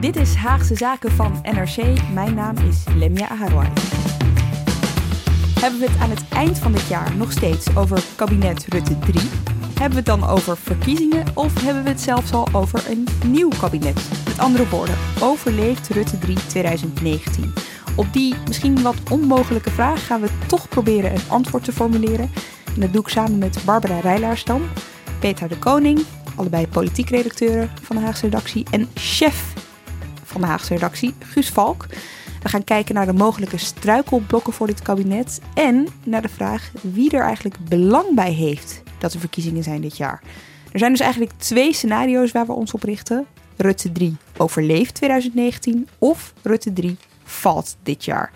Dit is Haagse Zaken van NRC. Mijn naam is Lemia Aharwai. Hebben we het aan het eind van dit jaar nog steeds over kabinet Rutte 3? Hebben we het dan over verkiezingen of hebben we het zelfs al over een nieuw kabinet? Met andere woorden, overleeft Rutte 3 2019? Op die misschien wat onmogelijke vraag gaan we toch proberen een antwoord te formuleren. En dat doe ik samen met Barbara Rijlaarsdam, Peter de Koning, allebei politiek redacteuren van de Haagse redactie en chef van de Haagse redactie, Guus Valk. We gaan kijken naar de mogelijke struikelblokken voor dit kabinet en naar de vraag wie er eigenlijk belang bij heeft dat er verkiezingen zijn dit jaar. Er zijn dus eigenlijk twee scenario's waar we ons op richten. Rutte 3 overleeft 2019 of Rutte 3 valt dit jaar.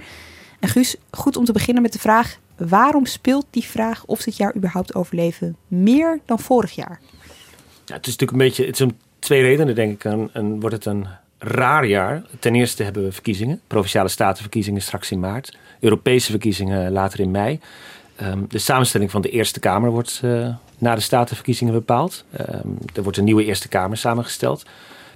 En Guus, goed om te beginnen met de vraag: waarom speelt die vraag of dit jaar überhaupt overleven meer dan vorig jaar? Ja, het is natuurlijk een beetje, het om twee redenen denk ik. En wordt het een raar jaar. Ten eerste hebben we verkiezingen, provinciale statenverkiezingen straks in maart, Europese verkiezingen later in mei. Ehm, de samenstelling van de Eerste Kamer wordt uh, na de statenverkiezingen bepaald. Ehm, er wordt een nieuwe Eerste Kamer samengesteld.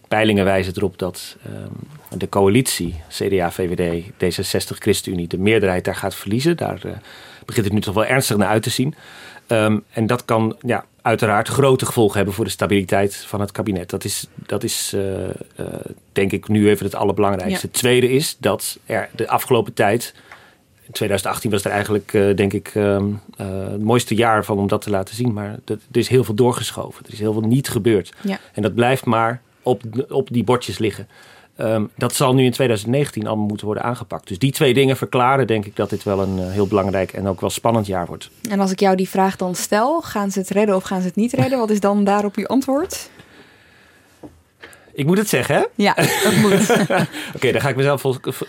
Peilingen wijzen erop dat ehm, de coalitie CDA, VVD, D66, ChristenUnie de meerderheid daar gaat verliezen. Daar uh, begint het nu toch wel ernstig naar uit te zien. en dat kan ja, uiteraard grote gevolgen hebben voor de stabiliteit van het kabinet. Dat is, dat is uh, denk ik nu even het allerbelangrijkste. Het tweede is dat er de afgelopen tijd in 2018 was er eigenlijk, uh, denk ik, uh, het mooiste jaar van om dat te laten zien. Maar dat, er is heel veel doorgeschoven. Er is heel veel niet gebeurd. Ja. En dat blijft maar op, op die bordjes liggen. Um, dat zal nu in 2019 allemaal moeten worden aangepakt. Dus die twee dingen verklaren, denk ik, dat dit wel een uh, heel belangrijk en ook wel spannend jaar wordt. En als ik jou die vraag dan stel, gaan ze het redden of gaan ze het niet redden? Wat is dan daarop uw antwoord? Ik moet het zeggen, hè? Ja, dat moet. Oké, dan ga ik mezelf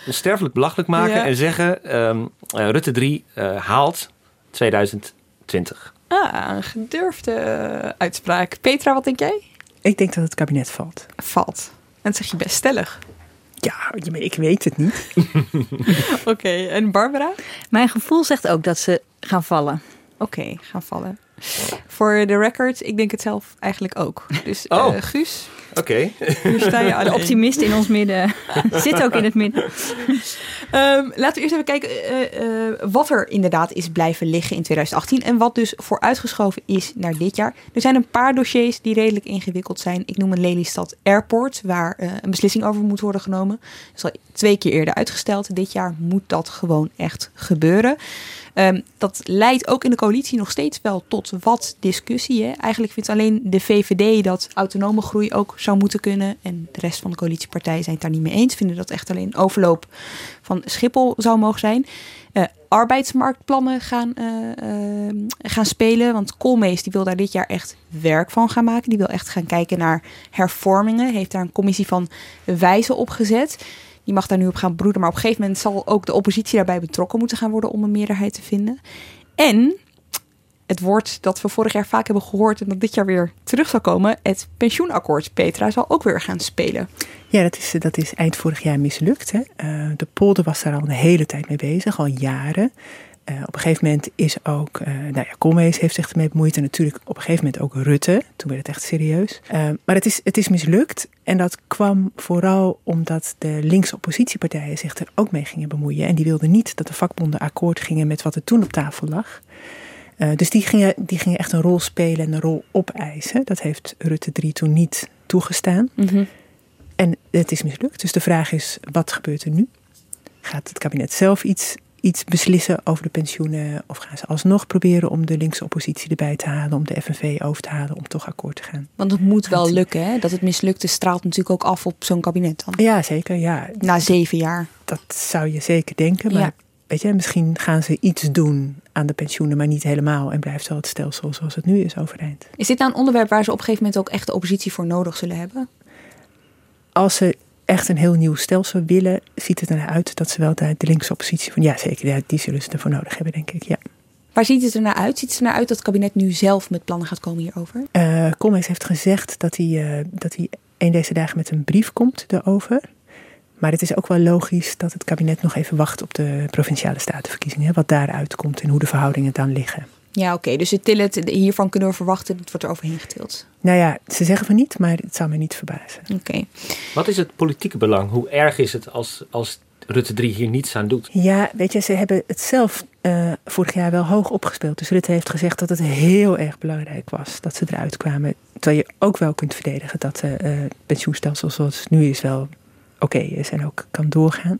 sterfelijk belachelijk maken ja. en zeggen... Um, uh, Rutte 3 uh, haalt 2020. Ah, een gedurfde uitspraak. Petra, wat denk jij? Ik denk dat het kabinet valt. Valt. En dat zeg je best stellig. Ja, ik weet het niet. Oké, okay, en Barbara? Mijn gevoel zegt ook dat ze gaan vallen. Oké, okay, gaan vallen. Voor de record, ik denk het zelf eigenlijk ook. Dus oh. uh, Guus, Oké. Hier sta je De optimist in ons midden zit ook in het midden. Um, laten we eerst even kijken uh, uh, wat er inderdaad is blijven liggen in 2018 en wat dus vooruitgeschoven is naar dit jaar. Er zijn een paar dossiers die redelijk ingewikkeld zijn. Ik noem een Lelystad Airport, waar uh, een beslissing over moet worden genomen. Dat is al twee keer eerder uitgesteld. Dit jaar moet dat gewoon echt gebeuren. Um, dat leidt ook in de coalitie nog steeds wel tot wat discussie. Hè? Eigenlijk vindt alleen de VVD dat autonome groei ook zou moeten kunnen. En de rest van de coalitiepartijen zijn het daar niet mee eens. Vinden dat echt alleen overloop van Schiphol zou mogen zijn. Uh, arbeidsmarktplannen gaan, uh, uh, gaan spelen. Want Koolmees die wil daar dit jaar echt werk van gaan maken. Die wil echt gaan kijken naar hervormingen. Heeft daar een commissie van wijzen opgezet. Die mag daar nu op gaan broeden. Maar op een gegeven moment zal ook de oppositie daarbij betrokken moeten gaan worden om een meerderheid te vinden. En het woord dat we vorig jaar vaak hebben gehoord en dat dit jaar weer terug zal komen, het pensioenakkoord, Petra, zal ook weer gaan spelen. Ja, dat is, dat is eind vorig jaar mislukt. Hè? Uh, de polder was daar al een hele tijd mee bezig, al jaren. Uh, op een gegeven moment is ook, uh, nou ja, Koolmees heeft zich ermee bemoeid en natuurlijk op een gegeven moment ook Rutte. Toen werd het echt serieus. Uh, maar het is, het is mislukt en dat kwam vooral omdat de linkse oppositiepartijen zich er ook mee gingen bemoeien. En die wilden niet dat de vakbonden akkoord gingen met wat er toen op tafel lag. Dus die gingen, die gingen echt een rol spelen en een rol opeisen. Dat heeft Rutte 3 toen niet toegestaan. Mhm. En het is mislukt. Dus de vraag is, wat gebeurt er nu? Gaat het kabinet zelf iets, iets beslissen over de pensioenen? Of gaan ze alsnog proberen om de linkse oppositie erbij te halen, om de FNV over te halen, om toch akkoord te gaan? Want het moet wel lukken, hè? Dat het mislukte straalt natuurlijk ook af op zo'n kabinet dan. Ja, zeker. Ja. Na zeven jaar. Dat zou je zeker denken. Maar Ja. weet je, misschien gaan ze iets doen aan de pensioenen, maar niet helemaal. En blijft wel het stelsel zoals het nu is overeind. Is dit nou een onderwerp waar ze op een gegeven moment ook echt de oppositie voor nodig zullen hebben? Als ze echt een heel nieuw stelsel willen, ziet het ernaar uit dat ze wel de, de linkse oppositie van ja, zeker, ja, die zullen ze ervoor nodig hebben, denk ik. Ja. Waar ziet het er naar uit? Ziet het er naar uit dat het kabinet nu zelf met plannen gaat komen hierover? Koolmees heeft gezegd dat hij, eh, dat hij een deze dagen met een brief komt erover. Maar het is ook wel logisch dat het kabinet nog even wacht op de provinciale statenverkiezingen. Wat daaruit komt en hoe de verhoudingen dan liggen. Ja, oké. Dus het tillen, hiervan kunnen we verwachten, het wordt er overheen getild. Nou ja, ze zeggen van niet, maar het zou me niet verbazen. Oké. Wat is het politieke belang? Hoe erg is het als, als Rutte 3 hier niets aan doet? Ja, weet je, ze hebben het zelf eh, vorig jaar wel hoog opgespeeld. Dus Rutte heeft gezegd dat het heel erg belangrijk was dat ze eruit kwamen. Terwijl je ook wel kunt verdedigen dat het uh, pensioenstelsel zoals het nu is wel oké is en ook kan doorgaan.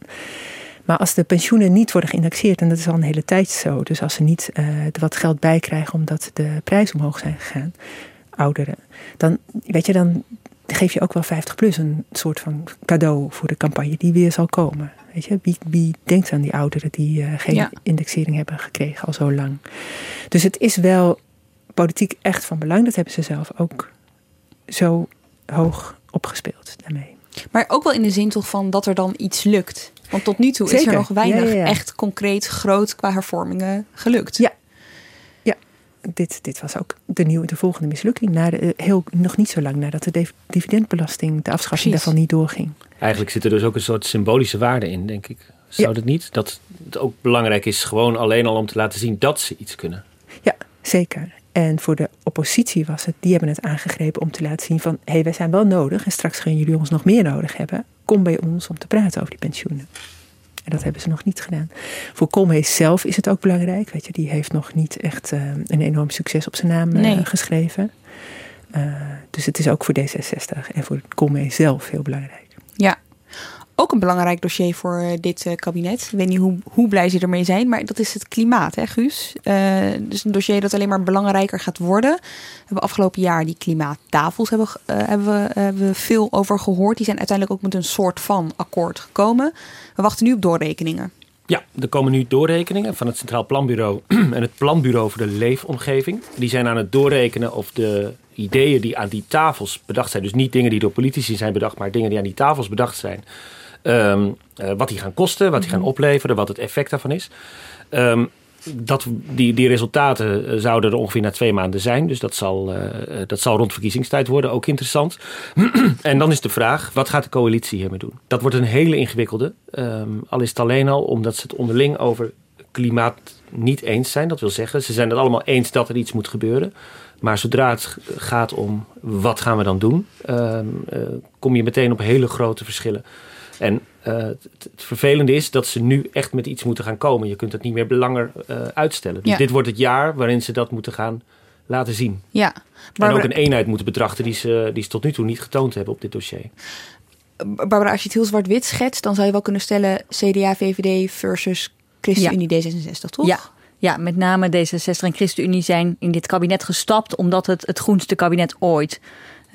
Maar als de pensioenen niet worden geïndexeerd, en dat is al een hele tijd zo, dus als ze niet uh, er wat geld bij krijgen omdat de prijzen omhoog zijn gegaan, ouderen, dan, weet je, dan geef je ook wel 50 plus een soort van cadeau voor de campagne die weer zal komen. Weet je, wie, wie denkt aan die ouderen die uh, geen ja. indexering hebben gekregen al zo lang? Dus het is wel politiek echt van belang. Dat hebben ze zelf ook zo hoog opgespeeld daarmee. Maar ook wel in de zin toch van dat er dan iets lukt. Want tot nu toe Zeker. is er nog weinig ja, ja, ja. echt concreet groot qua hervormingen gelukt. Ja, ja. Dit, dit was ook de, nieuwe, de volgende mislukking. Na de, heel, nog niet zo lang nadat de dividendbelasting, de afschaffing Precies. daarvan niet doorging. Eigenlijk zit er dus ook een soort symbolische waarde in, denk ik. Zou Ja. dat niet? Dat het ook belangrijk is, gewoon alleen al om te laten zien dat ze iets kunnen. Ja, zeker. En voor de oppositie was het, die hebben het aangegrepen om te laten zien van... hé, hey, wij zijn wel nodig en straks gaan jullie ons nog meer nodig hebben. Kom bij ons om te praten over die pensioenen. En dat hebben ze nog niet gedaan. Voor Koolmees zelf is het ook belangrijk. Weet je, die heeft nog niet echt uh, een enorm succes op zijn naam uh, Nee. geschreven. Uh, dus het is ook voor D66 en voor Koolmees zelf heel belangrijk. Ja, ook een belangrijk dossier voor uh, dit uh, kabinet. Ik weet niet hoe, hoe blij ze ermee zijn, maar dat is het klimaat, hè Guus? Uh, dus een dossier dat alleen maar belangrijker gaat worden. We hebben afgelopen jaar die klimaattafels hebben, hebben, we, hebben we veel over gehoord. Die zijn uiteindelijk ook met een soort van akkoord gekomen. We wachten nu op doorrekeningen. Ja, er komen nu doorrekeningen van het Centraal Planbureau en het Planbureau voor de Leefomgeving. Die zijn aan het doorrekenen of de ideeën die aan die tafels bedacht zijn, dus niet dingen die door politici zijn bedacht, maar dingen die aan die tafels bedacht zijn, um, uh, wat die gaan kosten, wat die gaan opleveren, wat het effect daarvan is. Um, dat, die, die resultaten zouden er ongeveer na twee maanden zijn. Dus dat zal, uh, dat zal rond verkiezingstijd worden. Ook interessant. en dan is de vraag, wat gaat de coalitie hiermee doen? Dat wordt een hele ingewikkelde. Um, al is het alleen al omdat ze het onderling over klimaat niet eens zijn. Dat wil zeggen, ze zijn het allemaal eens dat er iets moet gebeuren. Maar zodra het gaat om wat gaan we dan doen... uh, kom je meteen op hele grote verschillen. En uh, het, het, vervelende is dat ze nu echt met iets moeten gaan komen. Je kunt het niet meer langer uh, uitstellen. Dus ja. dit wordt het jaar waarin ze dat moeten gaan laten zien. Ja. En ook een eenheid moeten betrachten die ze, die ze tot nu toe niet getoond hebben op dit dossier. Barbara, als je het heel zwart-wit schetst, dan zou je wel kunnen stellen CDA, VVD versus ChristenUnie ja. D66, toch? Ja. Ja, met name D66 en ChristenUnie zijn in dit kabinet gestapt omdat het het groenste kabinet ooit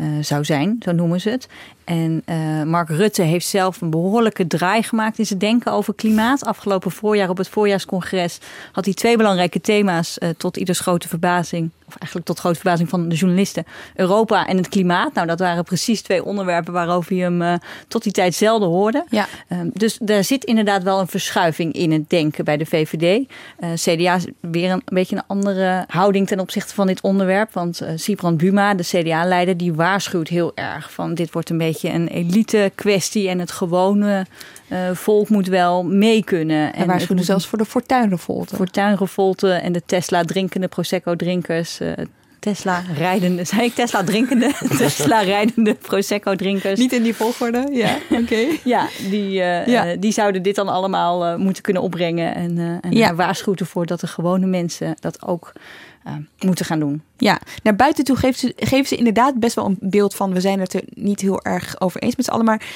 uh, zou zijn, zo noemen ze het. En uh, Mark Rutte heeft zelf een behoorlijke draai gemaakt in zijn denken over klimaat. Afgelopen voorjaar op het voorjaarscongres had hij twee belangrijke thema's uh, tot ieders grote verbazing. Of eigenlijk tot grote verbazing van de journalisten. Europa en het klimaat. Nou, dat waren precies twee onderwerpen waarover je hem uh, tot die tijd zelden hoorde. Ja. dus daar zit inderdaad wel een verschuiving in het denken bij de VVD. CDA is weer een, een, beetje een andere houding ten opzichte van dit onderwerp. Want Sibrand Buma, de CDA-leider, die waarschuwt heel erg van dit wordt een beetje een elite kwestie en het gewone uh, volk moet wel mee kunnen. En waarschuwde zelfs voor de fortuinrevolte. Fortuinrevolte en de Tesla drinkende Prosecco drinkers. Uh, Tesla rijdende, zei ik Tesla drinkende? Tesla rijdende Prosecco drinkers. Niet in die volgorde, ja, oké. Okay. ja, die, uh, ja. die zouden dit dan allemaal moeten kunnen opbrengen. En, en ja. waarschuwt ervoor dat de gewone mensen dat ook eh, moeten gaan doen. Ja, naar buiten toe geven ze, ze inderdaad best wel een beeld van... we zijn het er niet heel erg over eens met z'n allen. Maar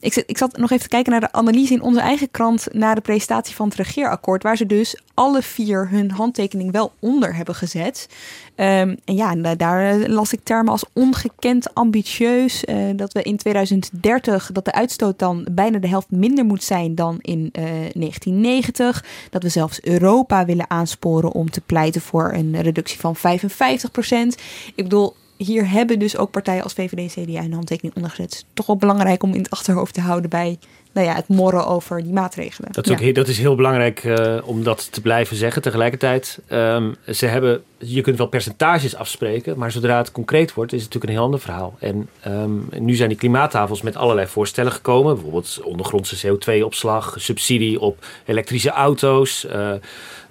ik, ik zat nog even te kijken naar de analyse in onze eigen krant... na de presentatie van het regeerakkoord... waar ze dus alle vier hun handtekening wel onder hebben gezet. Ehm, en ja, daar las ik termen als ongekend ambitieus. eh, dat we in 2030, dat de uitstoot dan bijna de helft minder moet zijn dan in eh, 1990. Dat we zelfs Europa willen aansporen om te pleiten voor een reductie van 55% Ik bedoel, hier hebben dus ook partijen als VVD en CDA een handtekening ondergezet. Toch wel belangrijk om in het achterhoofd te houden bij nou ja, het morren over die maatregelen. Dat is, ook, Ja. dat is heel belangrijk eh, om dat te blijven zeggen. Tegelijkertijd, ehm, ze hebben, je kunt wel percentages afspreken, maar zodra het concreet wordt, is het natuurlijk een heel ander verhaal. En ehm, nu zijn die klimaattafels met allerlei voorstellen gekomen. Bijvoorbeeld ondergrondse CO2-opslag, subsidie op elektrische auto's. eh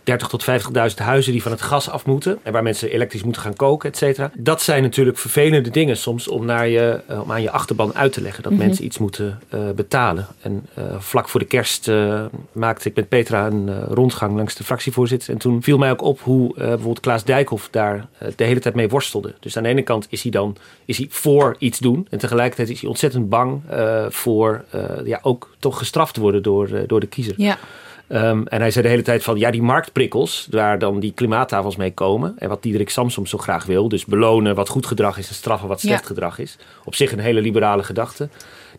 30 tot 50.000 huizen die van het gas af moeten. En waar mensen elektrisch moeten gaan koken, et cetera. Dat zijn natuurlijk vervelende dingen soms om, naar je, eh, om aan je achterban uit te leggen. Dat Mhm. mensen iets moeten eh, betalen. En eh, vlak voor de kerst maakte ik met Petra een rondgang langs de fractievoorzitter. En toen viel mij ook op hoe bijvoorbeeld Klaas Dijkhoff daar de hele tijd mee worstelde. Dus aan de ene kant is hij dan is hij voor iets doen. En tegelijkertijd is hij ontzettend bang voor ja, ook toch gestraft te worden door, door de kiezer. Ja, Ehm, en hij zei de hele tijd van ja, die marktprikkels, waar dan die klimaattafels mee komen. En wat Diederik Samsom zo graag wil. Dus belonen wat goed gedrag is en straffen wat slecht Ja. gedrag is. Op zich een hele liberale gedachte.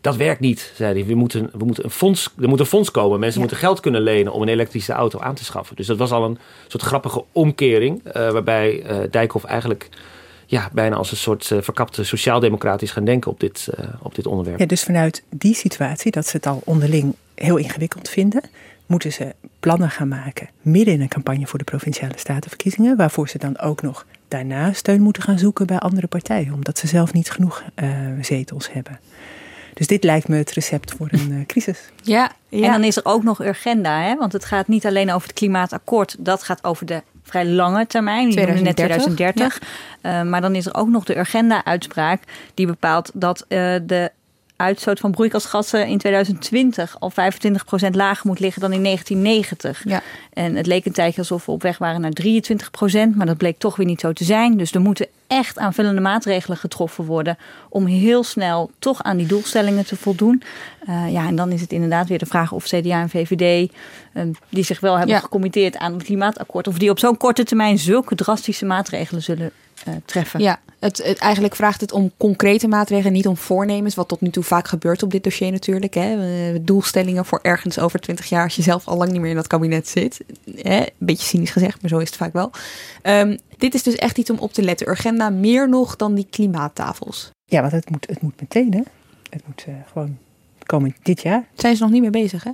Dat werkt niet, zei hij. We moeten, we moeten een fonds, er moet een fonds komen. Mensen Ja. moeten geld kunnen lenen om een elektrische auto aan te schaffen. Dus dat was al een soort grappige omkering. eh, waarbij eh Dijkhoff eigenlijk ja, bijna als een soort eh, verkapte sociaaldemocratisch gaan denken op dit, op dit onderwerp. Ja, dus vanuit die situatie, dat ze het al onderling heel ingewikkeld vinden, moeten ze plannen gaan maken midden in een campagne voor de provinciale statenverkiezingen, waarvoor ze dan ook nog daarna steun moeten gaan zoeken bij andere partijen, omdat ze zelf niet genoeg eh, zetels hebben. Dus dit lijkt me het recept voor een eh, crisis. ja, ja. En dan is er ook nog urgenda, hè? want het gaat niet alleen over het klimaatakkoord. Dat gaat over de vrij lange termijn, die noemde net 2030, 2030. Eh, maar dan is er ook nog de urgenda-uitspraak die bepaalt dat eh, de uitstoot van broeikasgassen in 2020 al 25% lager moet liggen dan in 1990. Ja. En het leek een tijdje alsof we op weg waren naar 23%, maar dat bleek toch weer niet zo te zijn. Dus er moeten echt aanvullende maatregelen getroffen worden om heel snel toch aan die doelstellingen te voldoen. Eh, ja, en dan is het inderdaad weer de vraag of CDA en VVD, eh, die zich wel hebben Ja. gecommitteerd aan het klimaatakkoord, of die op zo'n korte termijn zulke drastische maatregelen zullen eh, treffen. Ja, het, het, eigenlijk vraagt het om concrete maatregelen, niet om voornemens. Wat tot nu toe vaak gebeurt op dit dossier natuurlijk. Hè. Doelstellingen voor ergens over 20 jaar als je zelf al lang niet meer in dat kabinet zit. Hè. Een beetje cynisch gezegd, maar zo is het vaak wel. Ehm, dit is dus echt iets om op te letten. Urgenda meer nog dan die klimaattafels. Ja, want het moet, het moet meteen, hè? Het moet eh, gewoon komen dit jaar. Zijn ze nog niet mee bezig, hè?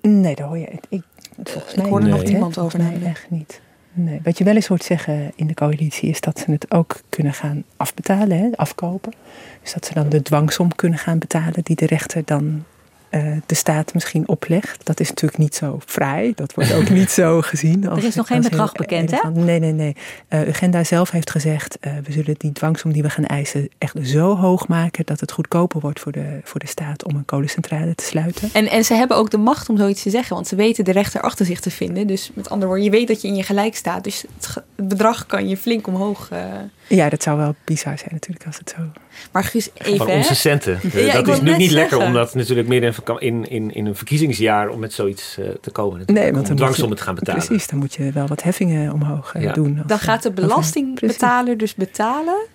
Nee, daar hoor je. Ik, volgens Ik mij hoorde nog niemand over Nee, echt niet. Nee. Wat je wel eens hoort zeggen in de coalitie is dat ze het ook kunnen gaan afbetalen, hè? afkopen. Dus dat ze dan de dwangsom kunnen gaan betalen die de rechter dan eh, de staat misschien oplegt. Dat is natuurlijk niet zo fraai. Dat wordt ook niet zo gezien. Als, Er is nog geen bedrag heel bekend, hè? Nee, nee, nee. Eh Agenda zelf heeft gezegd, eh, we zullen die dwangsom die we gaan eisen echt zo hoog maken dat het goedkoper wordt voor de, voor de staat om een kolencentrale te sluiten. En, en ze hebben ook de macht om zoiets te zeggen, want ze weten de rechter achter zich te vinden. Dus met andere woorden, je weet dat je in je gelijk staat. Dus het, bedrag kan je flink omhoog. Ja, dat zou wel bizar zijn natuurlijk als het zo... Maar Guus, even. Van onze centen. Ja, dat is net niet lekker zeggen. om dat natuurlijk midden in, in, in, in een verkiezingsjaar om met zoiets eh, te komen. natuurlijk. want om dan dwangsom moet te gaan betalen. Precies, dan moet je wel wat heffingen omhoog eh, Ja. doen. als, Dan eh, gaat de belastingbetaler dus betalen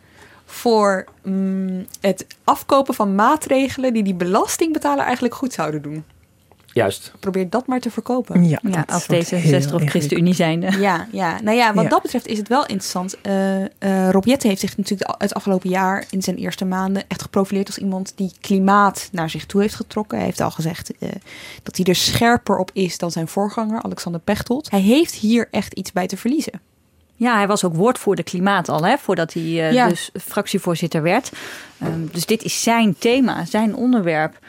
voor mm, het afkopen van maatregelen die die belastingbetaler eigenlijk goed zouden doen. Juist. Probeer dat maar te verkopen. Ja, als wordt D66 heel of. ChristenUnie zijnde. Ja, ja, nou ja, wat Ja. dat betreft is het wel interessant. Eh eh, Rob Jetten heeft zich natuurlijk het afgelopen jaar in zijn eerste maanden echt geprofileerd als iemand die klimaat naar zich toe heeft getrokken. Hij heeft al gezegd eh, dat hij er scherper op is dan zijn voorganger, Alexander Pechtold. Hij heeft hier echt iets bij te verliezen. Ja, hij was ook woordvoerder klimaat al, hè, voordat hij Ja. dus fractievoorzitter werd. Ehm, dus dit is zijn thema, zijn onderwerp.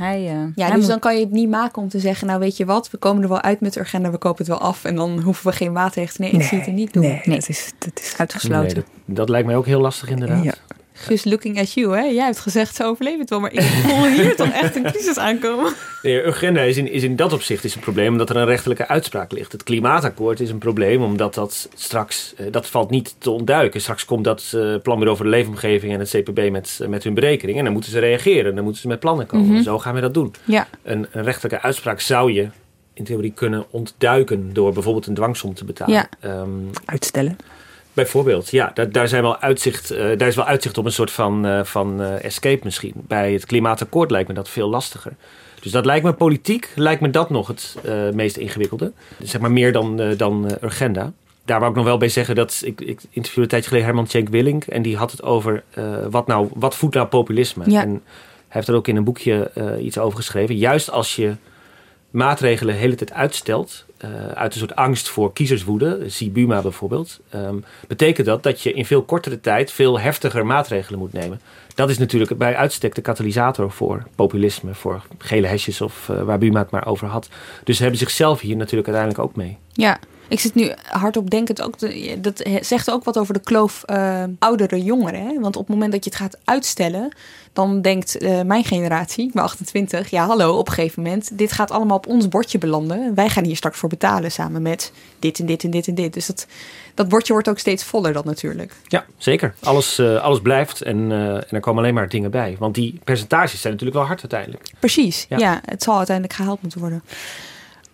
Hij, eh, Ja, hij dus moet- dan kan je het niet maken om te zeggen, nou weet je wat, we komen er wel uit met de agenda, we kopen het wel af en dan hoeven we geen maatregelen. Nee, ik zie het er niet doen. Nee, Nee. dat is, dat is uitgesloten. Nee, dat, dat lijkt mij ook heel lastig inderdaad. Ja. Guus, looking at you, hè? Jij hebt gezegd, ze overleven het wel, maar ik voel hier toch echt een crisis aankomen. Nee, Urgenda is in, is in dat opzicht is een probleem omdat er een rechtelijke uitspraak ligt. Het klimaatakkoord is een probleem omdat dat straks, eh, dat valt niet te ontduiken. Straks komt dat uh, Planbureau voor de Leefomgeving en het CPB met, uh, met hun berekening en dan moeten ze reageren. Dan moeten ze met plannen komen. Mhm. Zo gaan we dat doen. Ja. Een, een rechtelijke uitspraak zou je in theorie kunnen ontduiken door bijvoorbeeld een dwangsom te betalen. Ja. Ehm, Uitstellen. Bijvoorbeeld, ja, daar, daar, zijn wel uitzicht, eh, daar is wel uitzicht op een soort van, eh, van eh, escape misschien. Bij het klimaatakkoord lijkt me dat veel lastiger. Dus dat lijkt me politiek, lijkt me dat nog het meest ingewikkelde. Zeg maar meer dan, dan Urgenda. Daar wou ik nog wel bij zeggen dat ik, ik interviewde een tijdje geleden Herman Tjenk Willink. En die had het over wat, nou, wat voedt nou populisme. Ja. En hij heeft er ook in een boekje iets over geschreven. Juist als je maatregelen de hele tijd uitstelt, eh, uit een soort angst voor kiezerswoede, zie Buma bijvoorbeeld, ehm, betekent dat dat je in veel kortere tijd veel heftiger maatregelen moet nemen. Dat is natuurlijk bij uitstek de katalysator voor populisme, voor gele hesjes of eh, waar Buma het maar over had. Dus ze hebben zichzelf hier natuurlijk uiteindelijk ook mee. Ja, ik zit nu hardop denkend ook. dat zegt ook wat over de kloof eh, oudere jongeren. Hè? Want op het moment dat je het gaat uitstellen, dan denkt eh, mijn generatie, ik ben 28, ja hallo, op een gegeven moment, dit gaat allemaal op ons bordje belanden. Wij gaan hier straks voor betalen samen met dit en dit en dit en dit. Dus dat, dat bordje wordt ook steeds voller dan natuurlijk. Ja, zeker. Alles, eh, alles blijft en, en er komen alleen maar dingen bij. Want die percentages zijn natuurlijk wel hard uiteindelijk. Precies, ja. Ja. het zal uiteindelijk gehaald moeten worden.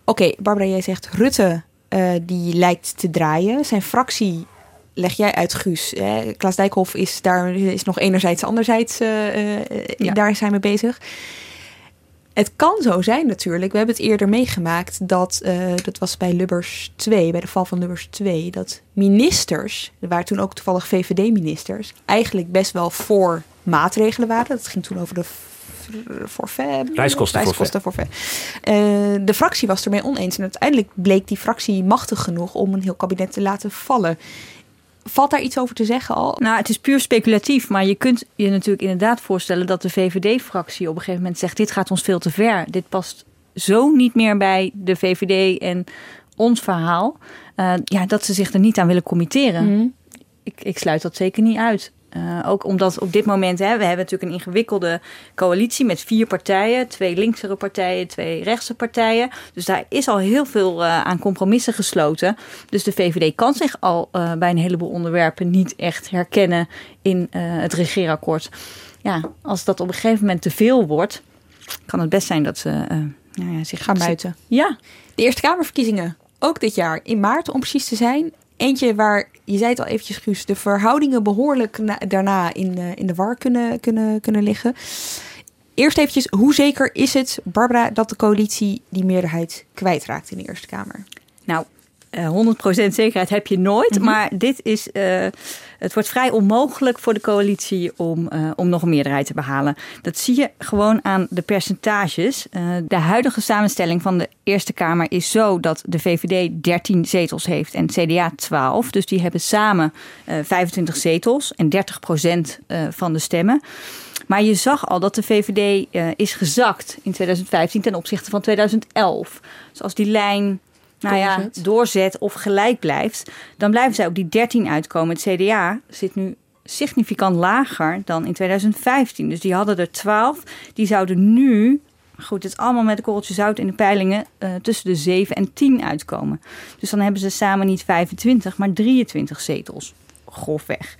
Oké, Barbara, jij zegt Rutte eh, die lijkt te draaien. Zijn fractie leg jij uit, Guus. Hè? Klaas Dijkhoff is daar is nog enerzijds, anderzijds eh, eh, Ja. daar zijn we bezig. Het kan zo zijn natuurlijk. We hebben het eerder meegemaakt dat, eh, dat was bij Lubbers 2, bij de val van Lubbers 2, dat ministers, er waren toen ook toevallig VVD-ministers, eigenlijk best wel voor maatregelen waren. Dat ging toen over de forfait. Reiskostenforfait. Reiskostenforfait. Eh, de fractie was ermee oneens en uiteindelijk bleek die fractie machtig genoeg om een heel kabinet te laten vallen. Valt daar iets over te zeggen al? Nou, het is puur speculatief, maar je kunt je natuurlijk inderdaad voorstellen dat de VVD-fractie op een gegeven moment zegt: dit gaat ons veel te ver. Dit past zo niet meer bij de VVD en ons verhaal. Eh, ja, dat ze zich er niet aan willen committeren. Mhm. Ik, ik sluit dat zeker niet uit. Eh, ook omdat op dit moment, hè, we hebben natuurlijk een ingewikkelde coalitie met vier partijen. Twee linksere partijen, twee rechtse partijen. Dus daar is al heel veel eh, aan compromissen gesloten. Dus de VVD kan zich al eh, bij een heleboel onderwerpen niet echt herkennen in het regeerakkoord. Ja, als dat op een gegeven moment te veel wordt, kan het best zijn dat ze nou ja, zich Gaan buiten. Ja, De Eerste Kamerverkiezingen, ook dit jaar, in maart om precies te zijn. Eentje waar, je zei het al eventjes Guus, de verhoudingen behoorlijk na- daarna in, eh, in de war kunnen, kunnen, kunnen liggen. Eerst eventjes, hoe zeker is het, Barbara, dat de coalitie die meerderheid kwijtraakt in de Eerste Kamer? Nou, 100% zekerheid heb je nooit. Mhm. Maar dit is, eh, het wordt vrij onmogelijk voor de coalitie om, eh, om nog een meerderheid te behalen. Dat zie je gewoon aan de percentages. Eh, de huidige samenstelling van de Eerste Kamer is zo dat de VVD 13 zetels heeft en CDA 12. Dus die hebben samen eh 25 zetels en 30% eh, van de stemmen. Maar je zag al dat de VVD eh, is gezakt in 2015 ten opzichte van 2011. Dus als die lijn nou ja, Doorzet. doorzet of gelijk blijft, dan blijven zij op die 13 uitkomen. Het CDA zit nu significant lager dan in 2015. Dus die hadden er 12. Die zouden nu, goed, het is allemaal met een korreltje zout in de peilingen, eh, tussen de 7 en 10 uitkomen. Dus dan hebben ze samen niet 25, maar 23 zetels. Grofweg.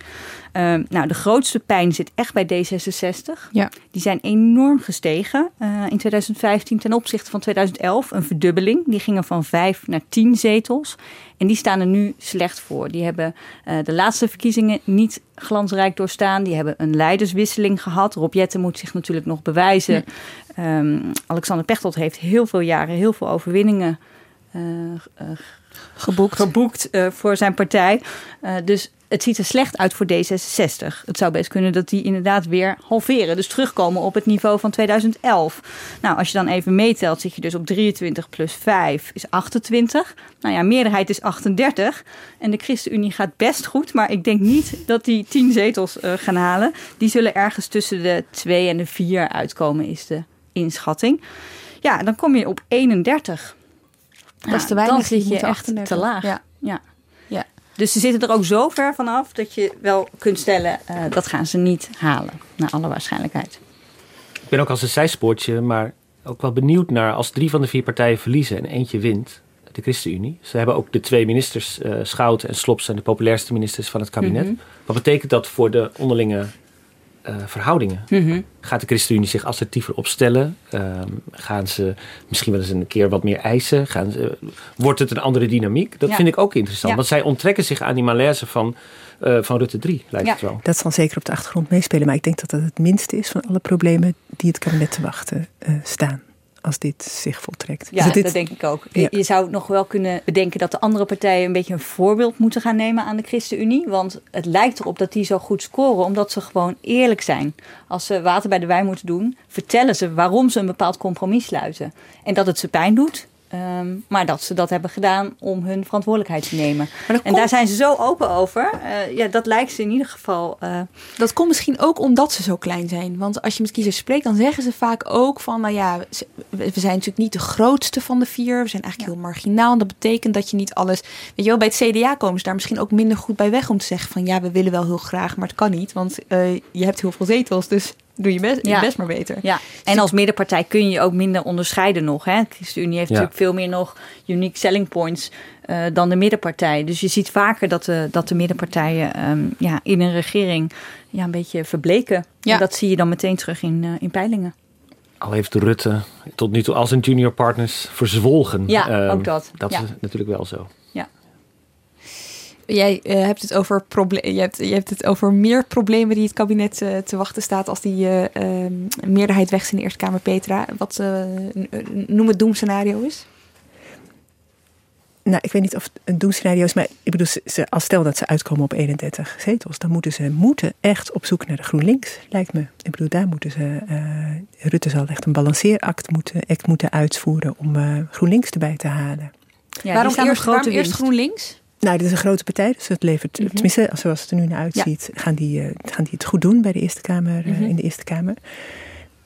Ehm, nou, de grootste pijn zit echt bij D66. Ja. Die zijn enorm gestegen eh, in 2015 ten opzichte van 2011. Een verdubbeling. Die gingen van 5 naar 10 zetels. En die staan er nu slecht voor. Die hebben eh, de laatste verkiezingen niet glansrijk doorstaan. Die hebben een leiderswisseling gehad. Rob Jetten moet zich natuurlijk nog bewijzen. Ehm, Alexander Pechtold heeft heel veel jaren heel veel overwinningen eh, Geboekt. geboekt voor zijn partij. Dus het ziet er slecht uit voor D66. Het zou best kunnen dat die inderdaad weer halveren. Dus terugkomen op het niveau van 2011. Nou, als je dan even meetelt, zit je dus op 23 plus 5 is 28. Nou ja, meerderheid is 38. En de ChristenUnie gaat best goed. Maar ik denk niet dat die 10 zetels eh, gaan halen. Die zullen ergens tussen de 2 en de 4 uitkomen, is de inschatting. Ja, dan kom je op 31. Dat is te Nou, weinig. Dan zit je moeten echt 38. te laag. Ja. Ja. Dus ze zitten er ook zo ver vanaf dat je wel kunt stellen uh, dat gaan ze niet halen, naar alle waarschijnlijkheid. Ik ben ook als een zijspoortje, maar ook wel benieuwd naar als drie van de vier partijen verliezen en eentje wint, de ChristenUnie. Ze hebben ook de twee ministers, uh, Schout en Slops, zijn de populairste ministers van het kabinet. Mhm. Wat betekent dat voor de onderlinge uh, verhoudingen? Mhm. Gaat de ChristenUnie zich assertiever opstellen? Uh, gaan ze misschien wel eens een keer wat meer eisen? Gaan ze, wordt het een andere dynamiek? Dat Ja. vind ik ook interessant. Ja. Want zij onttrekken zich aan die malaise van, uh, van Rutte 3, lijkt Ja. het wel. Dat zal zeker op de achtergrond meespelen. Maar ik denk dat dat het minste is van alle problemen die het kabinet te wachten eh, staan. Als dit zich voltrekt. Ja, Dus dit, dat denk ik ook. Ja. Je zou nog wel kunnen bedenken dat de andere partijen een beetje een voorbeeld moeten gaan nemen aan de ChristenUnie. Want het lijkt erop dat die zo goed scoren, omdat ze gewoon eerlijk zijn. Als ze water bij de wijn moeten doen, vertellen ze waarom ze een bepaald compromis sluiten. En dat het ze pijn doet. Ehm, maar dat ze dat hebben gedaan om hun verantwoordelijkheid te nemen. En komt, daar zijn ze zo open over. Eh, ja, dat lijkt ze in ieder geval. eh, dat komt misschien ook omdat ze zo klein zijn. Want als je met kiezers spreekt, dan zeggen ze vaak ook van... nou ja, we zijn natuurlijk niet de grootste van de vier. We zijn eigenlijk heel marginaal. En dat betekent dat je niet alles... Weet je wel, bij het CDA komen ze daar misschien ook minder goed bij weg... om te zeggen van ja, we willen wel heel graag, maar het kan niet. Want eh, je hebt heel veel zetels, dus doe je best, je Ja. best maar beter. Ja, en als middenpartij kun je je ook minder onderscheiden nog. Hè? De ChristenUnie heeft Ja. natuurlijk veel meer nog unique selling points eh, dan de middenpartij. Dus je ziet vaker dat de, dat de middenpartijen ehm, ja, in een regering ja, een beetje verbleken. Ja. En dat zie je dan meteen terug in, eh, in peilingen. Al heeft Rutte tot nu toe al zijn junior partners verzwolgen. Ja, Ehm, ook dat. Dat Ja. is natuurlijk wel zo. Jij eh, hebt, het over je, hebt, je hebt het over meer problemen die het kabinet eh, te wachten staat als die eh, ehm, meerderheid weg is in de Eerste Kamer, Petra. Wat noem het doemscenario is? nou, ik weet niet of het een doemscenario is. Maar ik bedoel, ze, als stel dat ze uitkomen op 31 zetels. Dan moeten ze moeten echt op zoek naar de GroenLinks, lijkt me. Ik bedoel, daar moeten ze... eh, Rutte zal echt een balanceeract moeten, act moeten uitvoeren... om eh, GroenLinks erbij te halen. Ja, waarom eerst, waarom eerst winst. GroenLinks? Nou, dit is een grote partij, dus het levert, Mhm. tenminste, zoals het er nu naar uitziet, gaan, die, eh, gaan die het goed doen bij de Eerste Kamer, eh, Mhm. in de Eerste Kamer.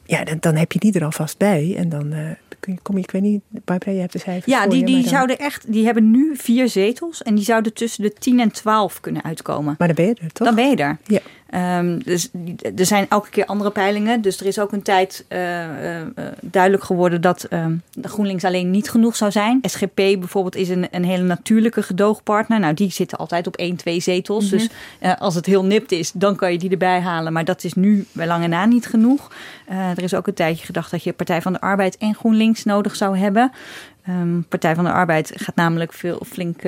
Ja, dan, dan heb je die er alvast bij. En dan eh, kun je, kom je, ik weet niet, Barbara, jij hebt de cijfers Ja, die, je, die dan- zouden echt, die hebben nu vier zetels en die zouden tussen de 10 en 12 kunnen uitkomen. Maar dan ben je er, toch? Dan ben je er. Ja. Ehm, dus er zijn elke keer andere peilingen. Dus er is ook een tijd eh, eh, eh, duidelijk geworden dat ehm, de GroenLinks alleen niet genoeg zou zijn. SGP bijvoorbeeld is een, een hele natuurlijke gedoogpartner. Nou, die zitten altijd op één, twee zetels. Mhm. Dus als het heel nipt is, dan kan je die erbij halen. Maar dat is nu bij lange na niet genoeg. Er is ook een tijdje gedacht dat je Partij van de Arbeid en GroenLinks nodig zou hebben. Ehm, Partij van de Arbeid gaat namelijk veel flink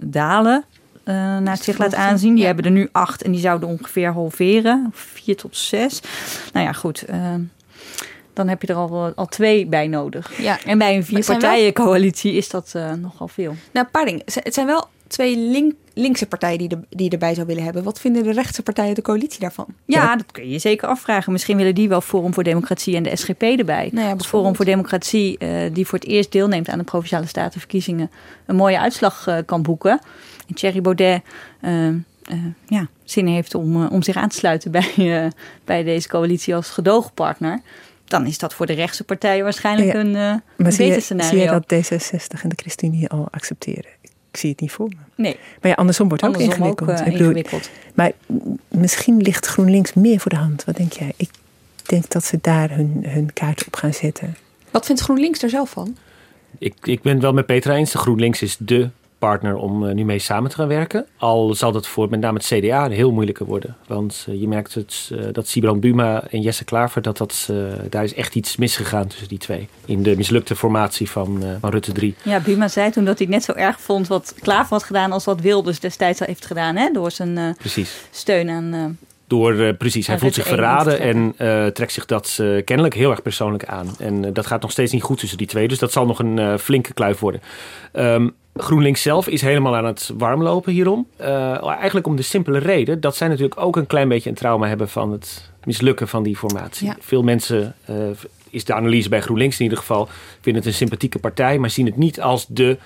dalen. Eh, naar zich laat aanzien. Die Ja. hebben er nu acht en die zouden ongeveer halveren. Vier tot zes. Nou ja, goed. eh, dan heb je er al, al twee bij nodig. Ja. En bij een vierpartijencoalitie is dat eh, nogal veel. Nou. Z- Het zijn wel twee link, linkse partijen die, die erbij zou willen hebben. Wat vinden de rechtse partijen de coalitie daarvan? Ja, dat kun je zeker afvragen. Misschien willen die wel Forum voor Democratie en de SGP erbij. Nou ja, Forum voor Democratie, eh, die voor het eerst deelneemt aan de Provinciale Statenverkiezingen, een mooie uitslag eh, kan boeken. En Thierry Baudet eh, ja, zin heeft om, om zich aan te sluiten bij, bij deze coalitie als gedoogpartner. Dan is dat voor de rechtse partijen waarschijnlijk Ja, een, eh, een beter scenario. zie je dat D66 en de ChristenUnie al accepteren? Ik zie het niet voor me. Nee, Maar ja, andersom wordt het ook andersom ook ingewikkeld. eh, Ik bedoel, ingewikkeld. Maar misschien ligt GroenLinks meer voor de hand. Wat denk jij? Ik denk dat ze daar hun, hun kaart op gaan zetten. Wat vindt GroenLinks er zelf van? Ik, ik ben het wel met Petra eens. De GroenLinks is dé partner om eh, nu mee samen te gaan werken. Al zal dat voor met name het CDA heel moeilijke worden. Want eh, je merkt het, eh, dat Sibran Buma en Jesse Klaver, dat dat, daar is echt iets misgegaan tussen die twee. In de mislukte formatie van, van Rutte 3. Ja, Buma zei toen dat hij het net zo erg vond wat Klaver had gedaan als wat Wilders destijds al heeft gedaan. Hè? Door zijn Precies. steun aan... Door, precies, hij Ja, voelt zich verraden en trekt zich dat kennelijk heel erg persoonlijk aan. En dat gaat nog steeds niet goed tussen die twee. Dus dat zal nog een flinke kluif worden. Ehm, GroenLinks zelf is helemaal aan het warmlopen hierom. Eh, eigenlijk om de simpele reden dat zij natuurlijk ook een klein beetje een trauma hebben van het mislukken van die formatie. Ja. Veel mensen, eh, is de analyse bij GroenLinks in ieder geval, vinden het een sympathieke partij, maar zien het niet als de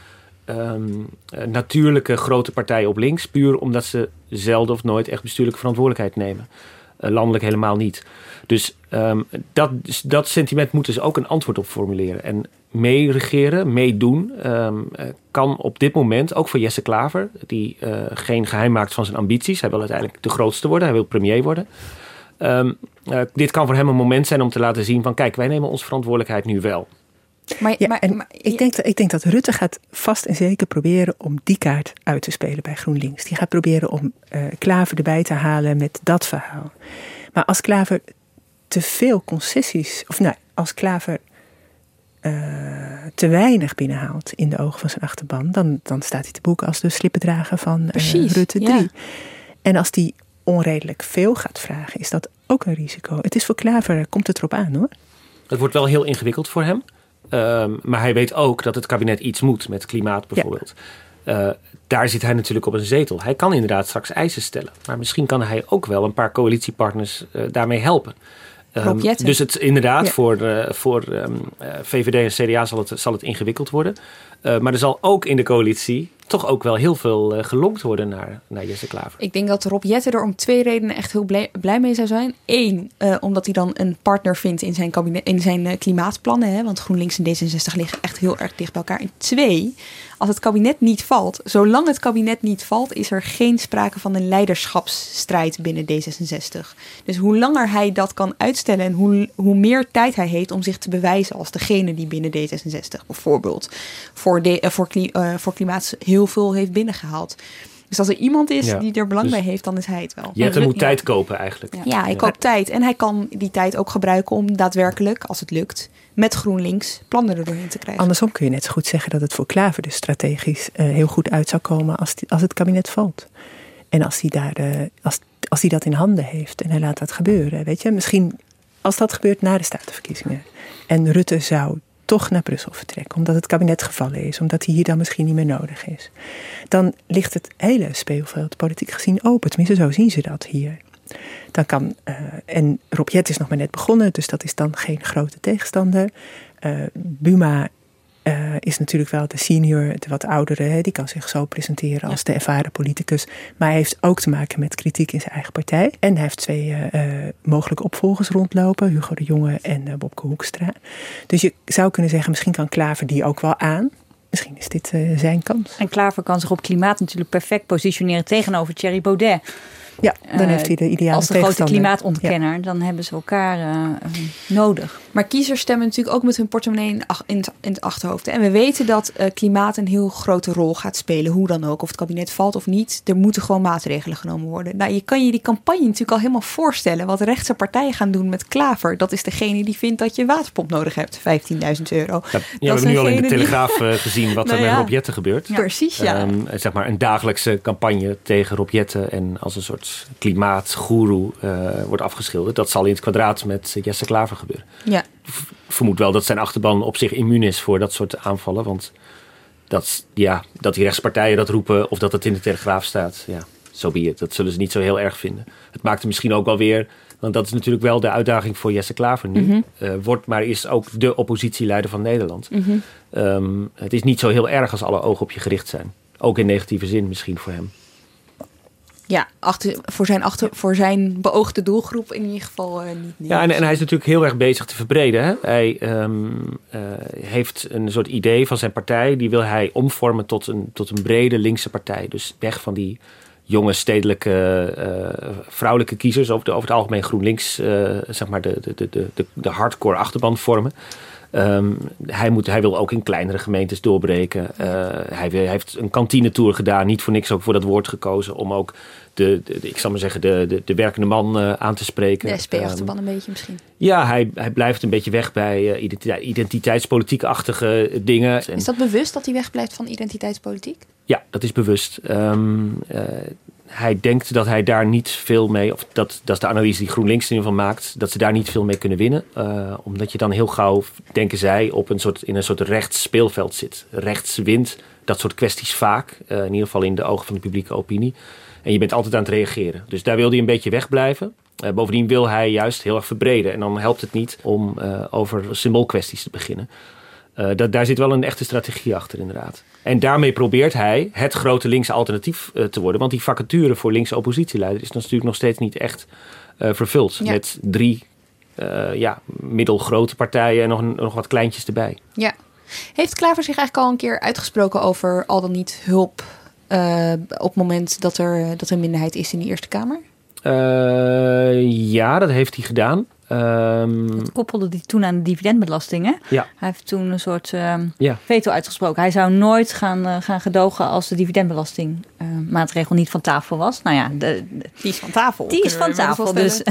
ehm, eh, natuurlijke grote partij op links. Puur omdat ze zelden of nooit echt bestuurlijke verantwoordelijkheid nemen. Eh, landelijk helemaal niet. Dus ehm, dat, dat sentiment moeten ze ook een antwoord op formuleren. En meeregeren, meedoen, ehm, eh, kan op dit moment, ook voor Jesse Klaver, die eh, geen geheim maakt van zijn ambities. Hij wil uiteindelijk de grootste worden, hij wil premier worden. Ehm, eh, dit kan voor hem een moment zijn om te laten zien van kijk, wij nemen onze verantwoordelijkheid nu wel. Maar, ja, maar, en ik, denk, ik denk dat Rutte gaat vast en zeker proberen om die kaart uit te spelen bij GroenLinks. Die gaat proberen om uh, Klaver erbij te halen met dat verhaal. Maar als Klaver te veel concessies, of nou, als Klaver uh, te weinig binnenhaalt in de ogen van zijn achterban, dan, dan staat hij te boeken als de slippendrager van uh, Rutte 3. Ja. En als die onredelijk veel gaat vragen, is dat ook een risico. Het is voor Klaver, komt het erop aan hoor. Het wordt wel heel ingewikkeld voor hem. Um, maar hij weet ook dat het kabinet iets moet met klimaat bijvoorbeeld. Ja. Uh, daar zit hij natuurlijk op een zetel. Hij kan inderdaad straks eisen stellen. Maar misschien kan hij ook wel een paar coalitiepartners uh, daarmee helpen. Um, dus het inderdaad, ja. voor, uh, voor um, VVD en CDA zal het, zal het ingewikkeld worden. maar er zal ook in de coalitie toch ook wel heel veel uh, gelonkt worden naar, naar Jesse Klaver. Ik denk dat Rob Jetten er om twee redenen echt heel blij, blij mee zou zijn. Eén, uh, omdat hij dan een partner vindt in zijn, kabinet, in zijn uh, klimaatplannen. Hè, want GroenLinks en D66 liggen echt heel erg dicht bij elkaar. En twee, als het kabinet niet valt, zolang het kabinet niet valt, is er geen sprake van een leiderschapsstrijd binnen D66. Dus hoe langer hij dat kan uitstellen en hoe, hoe meer tijd hij heeft om zich te bewijzen als degene die binnen D66 bijvoorbeeld voor, de, voor, kli, voor klimaat heel veel heeft binnengehaald. Dus als er iemand is ja, die er belang dus bij heeft, dan is hij het wel. Je hebt moet ja. tijd kopen eigenlijk. Ja, ja hij koopt tijd. En hij kan die tijd ook gebruiken om daadwerkelijk, als het lukt, met GroenLinks plannen er doorheen te krijgen. Andersom kun je net zo goed zeggen dat het voor Klaver dus strategisch uh, heel goed uit zou komen als, die, als het kabinet valt. En als hij, daar, uh, als, als hij dat in handen heeft en hij laat dat gebeuren. Weet je, misschien als dat gebeurt na de statenverkiezingen. En Rutte zou toch naar Brussel vertrekken, omdat het kabinet gevallen is, omdat hij hier dan misschien niet meer nodig is. Dan ligt het hele speelveld politiek gezien open. Tenminste, zo zien ze dat hier. Dan kan, uh, en Rob Jet is nog maar net begonnen, dus dat is dan geen grote tegenstander. Uh, Buma uh, is natuurlijk wel de senior, de wat oudere, hè, die kan zich zo presenteren als de ervaren politicus. Maar hij heeft ook te maken met kritiek in zijn eigen partij. En hij heeft twee uh, mogelijke opvolgers rondlopen, Hugo de Jonge en uh, Bobke Hoekstra. Dus je zou kunnen zeggen, misschien kan Klaver die ook wel aan. Misschien is dit zijn kans. En Klaver kan zich op klimaat natuurlijk perfect positioneren tegenover Thierry Baudet. Ja, dan heeft hij de ideale Als de grote klimaatontkenner, ja. dan hebben ze elkaar nodig. Maar kiezers stemmen natuurlijk ook met hun portemonnee in, in, in het achterhoofd. En we weten dat uh, klimaat een heel grote rol gaat spelen. Hoe dan ook, of het kabinet valt of niet. Er moeten gewoon maatregelen genomen worden. Nou, je kan je die campagne natuurlijk al helemaal voorstellen. Wat rechtse partijen gaan doen met Klaver. Dat is degene die vindt dat je waterpomp nodig hebt. 15.000 euro. Ja, ja we hebben nu al in de Telegraaf die... gezien wat nou, er met Rob Jetten gebeurt. Ja. Precies, ja. Um, zeg maar een dagelijkse campagne tegen Rob Jetten. En als een soort klimaatgoeroe uh, wordt afgeschilderd. Dat zal in het kwadraat met Jesse Klaver gebeuren. Ja. Vermoed wel dat zijn achterban op zich immuun is voor dat soort aanvallen. Want dat, ja, dat die rechtspartijen dat roepen of dat het in de Telegraaf staat, ja, zo so Dat zullen ze niet zo heel erg vinden. Het maakt er misschien ook wel weer, want dat is natuurlijk wel de uitdaging voor Jesse Klaver nu. Mhm. Mm -hmm. uh, wordt maar is ook de oppositieleider van Nederland. Mm -hmm. um, het is niet zo heel erg als alle ogen op je gericht zijn. Ook in negatieve zin misschien voor hem. Ja, achter, voor, zijn achter, voor zijn beoogde doelgroep in ieder geval uh, niet. Ja, en, en, hij is natuurlijk heel erg bezig te verbreden. Hè? Hij um, uh, heeft een soort idee van zijn partij. Die wil hij omvormen tot een, tot een brede linkse partij. Dus weg van die jonge stedelijke uh, vrouwelijke kiezers. Over, de, over het algemeen GroenLinks, zeg maar de, de, de, de, de hardcore achterban vormen. Um, hij, moet, hij wil ook in kleinere gemeentes doorbreken. Uh, hij, hij, heeft een kantinetour gedaan, niet voor niks ook voor dat woord gekozen, om ook de, de, de ik zal maar zeggen, de, de, de werkende man uh, aan te spreken. De SP-achterban um, een beetje misschien. Ja, hij, hij blijft een beetje weg bij uh, identiteit, identiteitspolitiek-achtige dingen. Is dat bewust dat hij wegblijft van identiteitspolitiek? Ja, dat is bewust. Um, hij denkt dat hij daar niet veel mee, of dat, dat is de analyse die GroenLinks in geval maakt, dat ze daar niet veel mee kunnen winnen. Uh, omdat je dan heel gauw, denken zij, op een soort, in een soort rechts speelveld zit. Rechts wint dat soort kwesties vaak, uh, in ieder geval in de ogen van de publieke opinie. En je bent altijd aan het reageren. Dus daar wil hij een beetje wegblijven. Uh, bovendien wil hij juist heel erg verbreden. En dan helpt het niet om over symboolkwesties te beginnen. Uh, dat, daar zit wel een echte strategie achter, inderdaad. En daarmee probeert hij het grote linkse alternatief uh, te worden. Want die vacature voor linkse oppositieleider is natuurlijk nog steeds niet echt eh, vervuld. Ja. Met drie eh, ja, middelgrote partijen en nog, nog wat kleintjes erbij. Ja. Heeft Klaver zich eigenlijk al een keer uitgesproken over al dan niet hulp eh, op het moment dat er, dat er een minderheid is in de Eerste Kamer? Eh, ja, dat heeft hij gedaan. Ehm, Dat koppelde hij toen aan de dividendbelastingen. Ja. Hij heeft toen een soort ehm, Ja. veto uitgesproken. Hij zou nooit gaan, eh, gaan gedogen als de dividendbelasting eh, maatregel niet van tafel was. Nou ja, de, de- Die is van tafel. die is van tafel. Dus.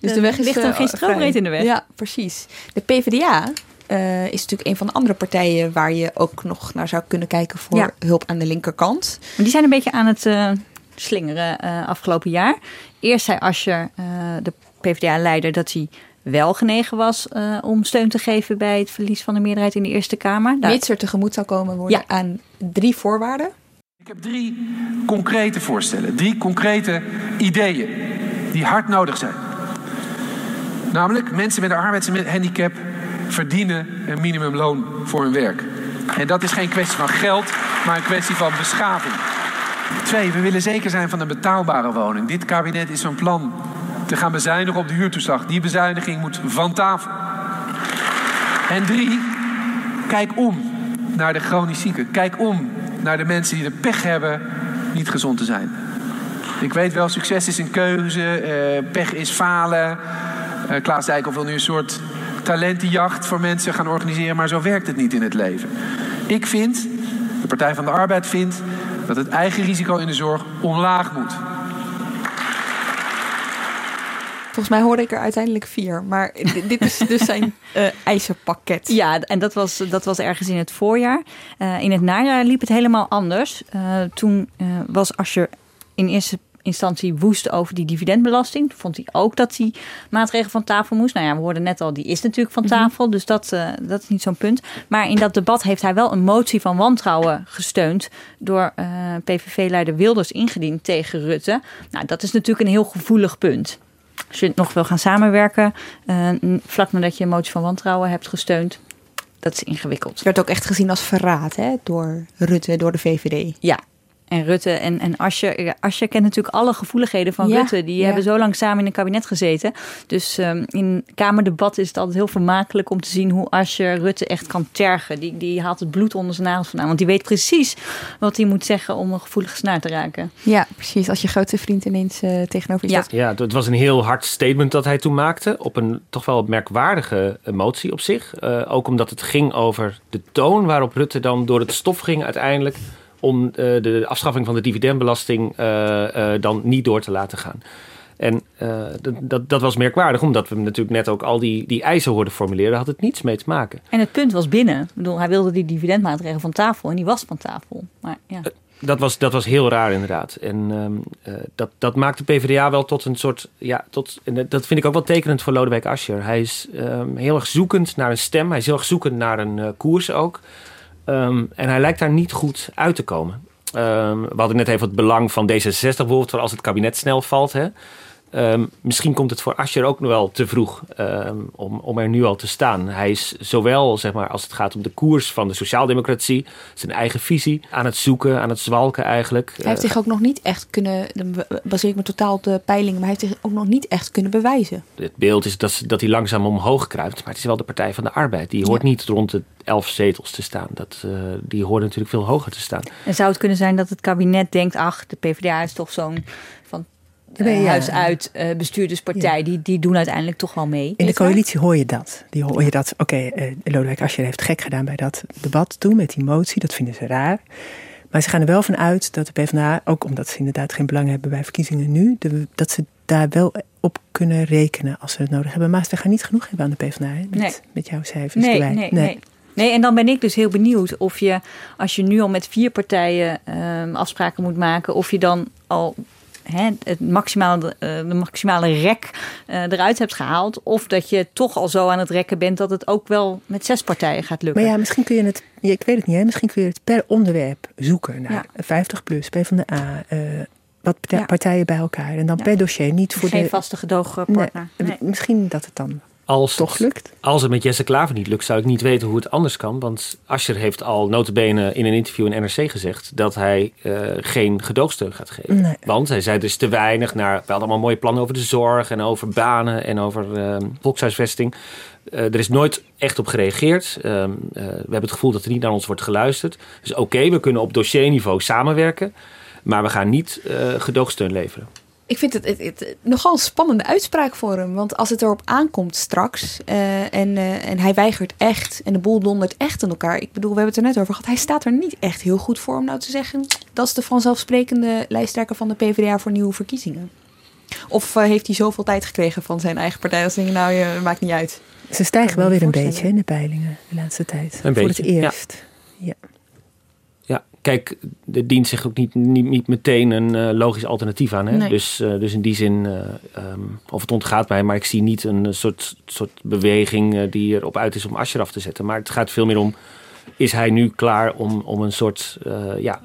Dus de weg is ligt eh, geen stroomreet vrij. in de weg. Ja, precies. De PvdA eh, is natuurlijk een van de andere partijen waar je ook nog naar zou kunnen kijken voor Ja. hulp aan de linkerkant. Maar die zijn een beetje aan het eh, slingeren eh, afgelopen jaar. Eerst zei Asscher, eh, de PvdA-leider, dat hij wel genegen was eh, om steun te geven bij het verlies van de meerderheid in de Eerste Kamer. Daar- Mits er tegemoet zou komen worden Ja. aan drie voorwaarden. Ik heb drie concrete voorstellen, drie concrete ideeën die hard nodig zijn. Namelijk, mensen met een arbeidshandicap verdienen een minimumloon voor hun werk. En dat is geen kwestie van geld, maar een kwestie van beschaving. Twee, we willen zeker zijn van een betaalbare woning. Dit kabinet is van plan te gaan bezuinigen op de huurtoeslag. Die bezuiniging moet van tafel. En drie, kijk om naar de chronisch zieken. Kijk om naar de mensen die de pech hebben niet gezond te zijn. Ik weet wel, succes is een keuze, eh, pech is falen. Eh Klaas Dijkhoff wil nu een soort talentenjacht voor mensen gaan organiseren, maar zo werkt het niet in het leven. Ik vind, de Partij van de Arbeid vindt, dat het eigen risico in de zorg omlaag moet. Volgens mij hoorde ik er uiteindelijk vier. Maar dit is dus zijn eh eisenpakket. Ja, en dat was, dat was ergens in het voorjaar. Eh, in het najaar liep het helemaal anders. Eh, toen was Asscher in eerste instantie woest over die dividendbelasting. Toen vond hij ook dat die maatregel van tafel moest. Nou ja, we hoorden net al, die is natuurlijk van tafel. Dus dat, dat is niet zo'n punt. Maar in dat debat heeft hij wel een motie van wantrouwen gesteund... door eh, PVV-leider Wilders ingediend tegen Rutte. Nou, dat is natuurlijk een heel gevoelig punt. Als je nog wil gaan samenwerken, eh, vlak nadat je een motie van wantrouwen hebt gesteund, dat is ingewikkeld. Het werd ook echt gezien als verraad hè, door Rutte, door de VVD. Ja. En Rutte en, en ja, Asscher kent natuurlijk alle gevoeligheden van Ja, Rutte. Die ja. hebben zo lang samen in een kabinet gezeten. Dus ehm, in Kamerdebat is het altijd heel vermakelijk om te zien hoe Asscher Rutte echt kan tergen. Die, die haalt het bloed onder zijn nagels vandaan. Want die weet precies wat hij moet zeggen om een gevoelige snaar te raken. Ja, precies. Als je grootste vriend ineens eh, tegenover je Ja. staat. Ja, het was een heel hard statement dat hij toen maakte. Op een toch wel merkwaardige emotie op zich. Eh, ook omdat het ging over de toon waarop Rutte dan door het stof ging uiteindelijk. Om eh, de afschaffing van de dividendbelasting eh, eh, dan niet door te laten gaan. En dat, dat, was merkwaardig, omdat we natuurlijk net ook al die, die eisen hoorden formuleren. Daar had het niets mee te maken. En het punt was binnen. Ik bedoel, hij wilde die dividendmaatregel van tafel en die was van tafel. Maar ja. Dat was, dat was heel raar inderdaad. En ehm, eh, dat, dat maakt de PvdA wel tot een soort... Ja, tot, en dat vind ik ook wel tekenend voor Lodewijk Asscher. Hij is ehm, heel erg zoekend naar een stem. Hij is heel erg zoekend naar een koers ook. Ehm, en hij lijkt daar niet goed uit te komen. Ehm, we hadden net even het belang van D66 bijvoorbeeld... voor als het kabinet snel valt. Hè. Ehm, misschien komt het voor Asscher ook nog wel te vroeg ehm, om, om er nu al te staan. Hij is zowel, zeg maar, als het gaat om de koers van de sociaaldemocratie, zijn eigen visie, aan het zoeken, aan het zwalken eigenlijk. Hij heeft Eh, zich ook nog niet echt kunnen, dan baseer ik me totaal op de peilingen, maar hij heeft zich ook nog niet echt kunnen bewijzen. het beeld is dat, dat hij langzaam omhoog kruipt, maar het is wel de Partij van de Arbeid. Die hoort Ja. niet rond de elf zetels te staan. Dat, eh, die hoort natuurlijk veel hoger te staan. En zou het kunnen zijn dat het kabinet denkt, ach, de PvdA is toch zo'n Nee, ja. huis uit bestuurderspartij, die, die doen uiteindelijk toch wel mee. In de coalitie hoor je dat. Die hoor je dat. Oké, eh, Lodewijk Asscher heeft gek gedaan bij dat debat toen met die motie. Dat vinden ze raar. Maar ze gaan er wel van uit dat de PvdA, ook omdat ze inderdaad geen belang hebben bij verkiezingen nu, de- dat ze daar wel op kunnen rekenen als ze het nodig hebben. Maar ze gaan niet genoeg hebben aan de PvdA hè, met, Nee. met jouw cijfers Nee, erbij. nee, nee. Nee, en dan ben ik dus heel benieuwd of je, als je nu al met vier partijen ehm, afspraken moet maken, of je dan al hè, het maximale, eh, de maximale rek eh, eruit hebt gehaald. Of dat je toch al zo aan het rekken bent dat het ook wel met zes partijen gaat lukken. Maar ja, misschien kun je het, ik weet het niet, hè, misschien kun je het per onderwerp zoeken naar Ja. 50 plus, PvdA, eh wat partij- Ja. partijen bij elkaar. En dan per dossier, niet voor Geen de... vaste gedoogpartner. Nee, Nee. Misschien dat het dan Als toch het, lukt. als het met Jesse Klaver niet lukt, zou ik niet weten hoe het anders kan. Want Asscher heeft al notabene in een interview in NRC gezegd dat hij eh, geen gedoogsteun gaat geven. Nee. Want hij zei dus te weinig naar. We hadden allemaal mooie plannen over de zorg en over banen en over eh, volkshuisvesting. Eh, er is nooit echt op gereageerd. Ehm, eh, we hebben het gevoel dat er niet naar ons wordt geluisterd. Dus oké, we kunnen op dossierniveau samenwerken. Maar we gaan niet gedoogsteun leveren. Ik vind het, het, het nogal een spannende uitspraak voor hem. Want als het erop aankomt straks eh, en, eh, en hij weigert echt en de boel dondert echt in elkaar. Ik bedoel, we hebben het er net over gehad. Hij staat er niet echt heel goed voor om nou te zeggen... dat is de vanzelfsprekende lijsttrekker van de PvdA voor nieuwe verkiezingen. Of eh, heeft hij zoveel tijd gekregen van zijn eigen partij... dat ze denken, nou, je maakt niet uit. Ze stijgen wel weer een beetje hè, in de peilingen de laatste tijd. Een Voor beetje, het eerst. Ja. Ja, kijk, er dient zich ook niet, niet, niet meteen een eh, logisch alternatief aan. Hè? Nee. Dus, eh, dus in die zin, eh, ehm, of het ontgaat mij, maar ik zie niet een soort, soort beweging die erop uit is om Asscher af te zetten. Maar het gaat veel meer om, is hij nu klaar om, om een soort ja,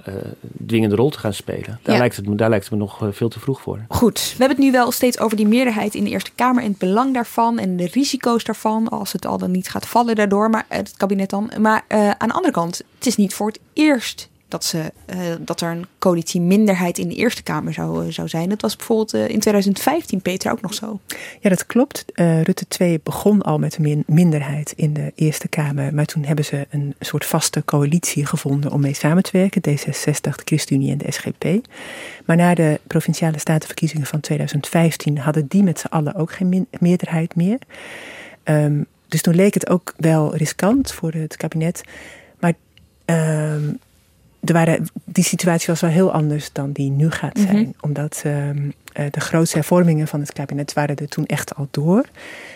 dwingende rol te gaan spelen? Daar, Ja. lijkt het, me- daar lijkt het me nog veel te vroeg voor. Goed, we hebben het nu wel steeds over die meerderheid in de Eerste Kamer... en het belang daarvan en de risico's daarvan... als het al dan niet gaat vallen daardoor, maar het kabinet dan. Maar aan de andere kant, het is niet voor het eerst... Dat, ze, eh, dat er een coalitieminderheid in de Eerste Kamer zou, eh, zou zijn. Dat was bijvoorbeeld eh, in 2015, Peter, ook nog zo. Ja, dat klopt. Rutte 2 begon al met een min- minderheid in de Eerste Kamer. Maar toen hebben ze een soort vaste coalitie gevonden om mee samen te werken. D66, de ChristenUnie en de SGP. Maar na de provinciale statenverkiezingen van 2015 hadden die met z'n allen ook geen meerderheid meer. Ehm, dus toen leek het ook wel riskant voor het kabinet. Maar ehm, er waren, die situatie was wel heel anders dan die nu gaat zijn. Mhm. Omdat ehm, eh, de grootste hervormingen van het kabinet waren er toen echt al door.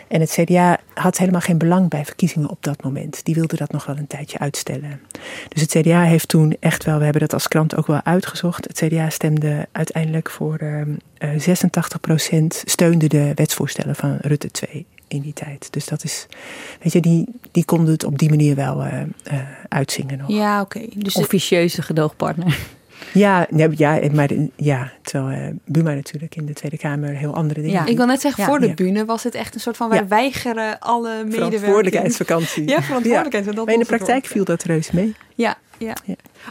En het CDA had helemaal geen belang bij verkiezingen op dat moment. Die wilde dat nog wel een tijdje uitstellen. Dus het CDA heeft toen echt wel, we hebben dat als krant ook wel uitgezocht. Het CDA stemde uiteindelijk voor ehm, eh 86% steunde de wetsvoorstellen van Rutte 2 in die tijd. Dus dat is, weet je, die, die konden het op die manier wel eh, eh, uitzingen nog. Ja, oké. Dus Officieuze gedoogpartner. Ja, nee, ja, maar ja, terwijl eh, Buma natuurlijk in de Tweede Kamer heel andere dingen Ja. ik wil net zeggen, Ja, voor de ja. bühne was het echt een soort van... wij Ja. weigeren alle medewerkers... Verantwoordelijkheidsvakantie. Ja, verantwoordelijkheid. dat Maar in de praktijk viel dat reus mee. Ja, ja.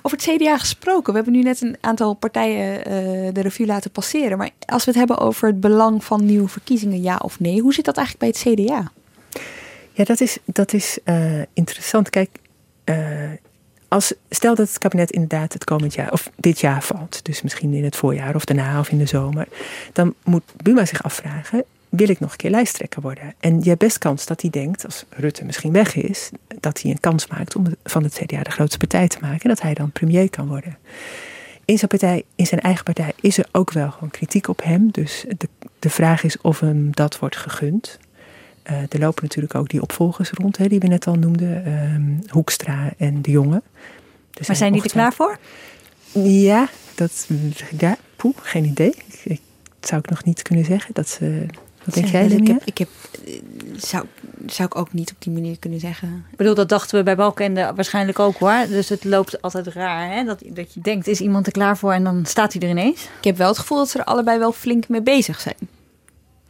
Over het CDA gesproken. We hebben nu net een aantal partijen eh, de revue laten passeren. Maar als we het hebben over het belang van nieuwe verkiezingen, ja of nee, hoe zit dat eigenlijk bij het CDA? Ja, dat is, dat is eh, interessant. Kijk, eh, als, stel dat het kabinet inderdaad het komend jaar, of dit jaar valt, dus misschien in het voorjaar of daarna of in de zomer, dan moet Buma zich afvragen: wil ik nog een keer lijsttrekker worden? En je hebt best kans dat hij denkt, als Rutte misschien weg is, dat hij een kans maakt om van het CDA de grootste partij te maken en dat hij dan premier kan worden. In zijn, partij, in zijn eigen partij is er ook wel gewoon kritiek op hem. Dus de, de vraag is of hem dat wordt gegund. Eh, er lopen natuurlijk ook die opvolgers rond, hè, die we net al noemden. ehm, Hoekstra en De Jonge. Maar zijn die er klaar voor? Ja, dat, ja, poeh, geen idee. Ik, zou ik nog niet kunnen zeggen. Dat ze, wat denk jij, ik heb, ik heb, eh, zou, zou ik ook niet op die manier kunnen zeggen. Ik bedoel, dat dachten we bij Balkende waarschijnlijk ook hoor. Dus het loopt altijd raar. Hè? Dat, dat je denkt, is iemand er klaar voor en dan staat hij er ineens. Ik heb wel het gevoel dat ze er allebei wel flink mee bezig zijn.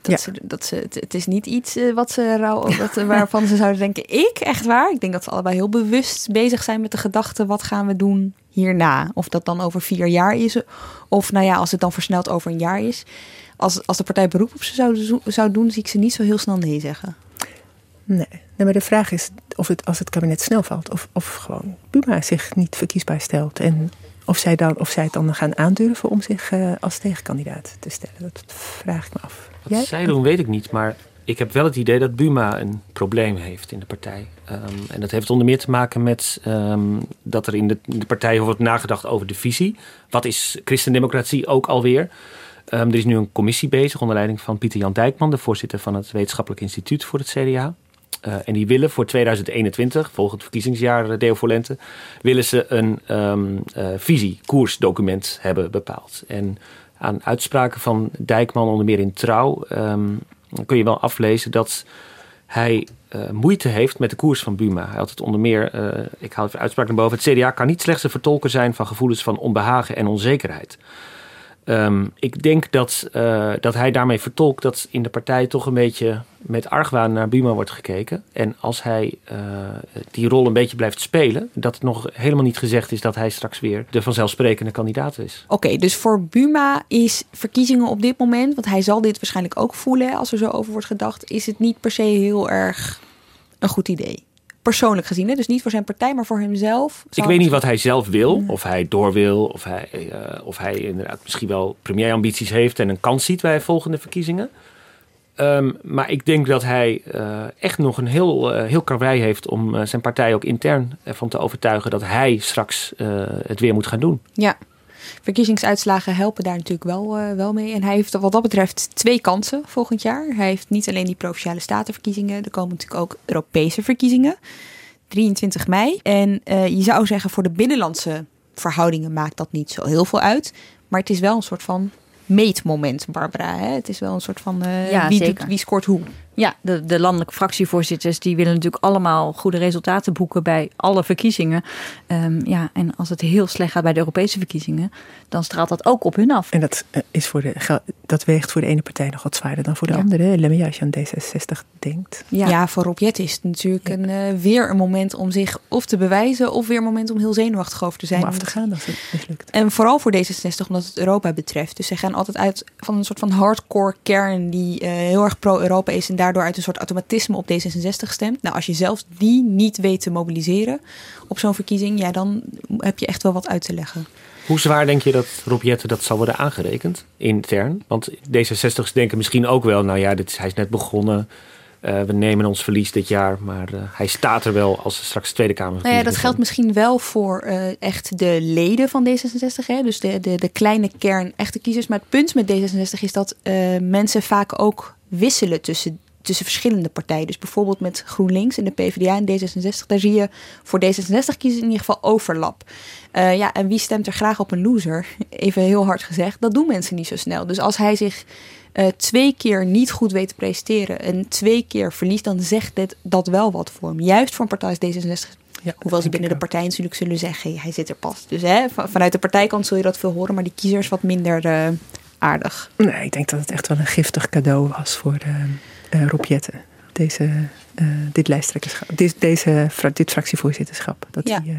Dat Ja. ze, dat ze, het, het is niet iets eh, wat ze rauw, dat, waarvan ze zouden denken, ik, echt waar. Ik denk dat ze allebei heel bewust bezig zijn met de gedachte, wat gaan we doen hierna? Of dat dan over vier jaar is, of nou ja, als het dan versneld over een jaar is. Als, als de partij beroep op ze zou, zo- zou doen, zie ik ze niet zo heel snel nee zeggen. Nee. nee, maar de vraag is of het als het kabinet snel valt, of, of gewoon Buma zich niet verkiesbaar stelt. En of zij, dan, of zij het dan gaan aandurven om zich eh, als tegenkandidaat te stellen. Dat vraag ik me af. Wat Jij? zij doen, weet ik niet. Maar ik heb wel het idee dat Buma een probleem heeft in de partij. Ehm, en dat heeft onder meer te maken met ehm, dat er in de, in de partij wordt nagedacht over de visie. Wat is christendemocratie ook alweer? Ehm, er is nu een commissie bezig onder leiding van Pieter Jan Dijkman, de voorzitter van het Wetenschappelijk Instituut voor het CDA. Eh, en die willen voor 2021, volgend verkiezingsjaar uh, Deo Volente, willen ze een ehm eh, visie, koersdocument hebben bepaald. En aan uitspraken van Dijkman, onder meer in Trouw, ehm, kun je wel aflezen dat hij eh, moeite heeft met de koers van Buma. Hij had het onder meer, eh, ik haal even uitspraak naar boven, het CDA kan niet slechts een vertolker zijn van gevoelens van onbehagen en onzekerheid. Ehm, ik denk dat, eh, dat hij daarmee vertolkt dat in de partij toch een beetje met argwaan naar Buma wordt gekeken. En als hij uh, die rol een beetje blijft spelen, dat het nog helemaal niet gezegd is dat hij straks weer de vanzelfsprekende kandidaat is. Oké, dus voor Buma is verkiezingen op dit moment, want hij zal dit waarschijnlijk ook voelen als er zo over wordt gedacht, is het niet per se heel erg een goed idee persoonlijk gezien. Hè? Dus niet voor zijn partij, maar voor hemzelf. Ik weet niet wat hij zelf wil. Of hij door wil. Of hij, uh, of hij inderdaad misschien wel premierambities heeft en een kans ziet bij volgende verkiezingen. Um, maar ik denk dat hij uh, echt nog een heel, uh, heel karwei heeft om zijn partij ook intern ervan te overtuigen dat hij straks het weer moet gaan doen. Ja, verkiezingsuitslagen helpen daar natuurlijk wel, wel mee. En hij heeft wat dat betreft twee kansen volgend jaar. Hij heeft niet alleen die provinciale statenverkiezingen, er komen natuurlijk ook Europese verkiezingen. 23 mei. En je zou zeggen, voor de binnenlandse verhoudingen maakt dat niet zo heel veel uit. Maar het is wel een soort van meetmoment, Barbara. Hè? Het is wel een soort van uh, ja, wie, doet, wie scoort hoe. Ja, de, de landelijke fractievoorzitters die willen natuurlijk allemaal goede resultaten boeken bij alle verkiezingen. Um, ja, en als het heel slecht gaat bij de Europese verkiezingen, dan straalt dat ook op hun af. En dat, uh, is voor de, dat weegt voor de ene partij nog wat zwaarder dan voor de ja. andere. Lemme, als je aan D66 denkt. Ja, ja voor Rob Jet is het natuurlijk een, uh, weer een moment om zich of te bewijzen, of weer een moment om heel zenuwachtig over te zijn. Om af te gaan als het mislukt. En vooral voor D66 omdat het Europa betreft. Dus zij gaan altijd uit van een soort van hardcore kern die uh, heel erg pro-Europa is en daardoor uit een soort automatisme op D66 stemt. Nou, als je zelfs die niet weet te mobiliseren op zo'n verkiezing, ja, dan heb je echt wel wat uit te leggen. Hoe zwaar denk je dat Rob Jetten dat zal worden aangerekend intern? Want D66's denken misschien ook wel, nou ja, dit is, hij is net begonnen. Uh, we nemen ons verlies dit jaar, maar uh, hij staat er wel als straks Tweede Kamer. Nou ja, dat geldt misschien wel voor uh, echt de leden van D66, hè? dus de, de, de kleine kern echte kiezers. Maar het punt met D66 is dat mensen vaak ook wisselen tussen tussen verschillende partijen. Dus bijvoorbeeld met GroenLinks en de PvdA en D66. Daar zie je voor D66 kiezen in ieder geval overlap. Uh, ja, en wie stemt er graag op een loser? Even heel hard gezegd. Dat doen mensen niet zo snel. Dus als hij zich uh, twee keer niet goed weet te presenteren en twee keer verliest, dan zegt dit, dat wel wat voor hem. Juist voor een partij als D66 ja, Hoewel ze binnen de partij natuurlijk zullen zeggen, hij zit er pas. Dus hè, vanuit de partijkant zul je dat veel horen, maar die kiezers wat minder uh, aardig. Nee, ik denk dat het echt wel een giftig cadeau was voor de, uh, Rob Jetten, deze, uh, dit lijsttrekkerschap, dit, deze, dit fractievoorzitterschap. Dat ja. hij uh,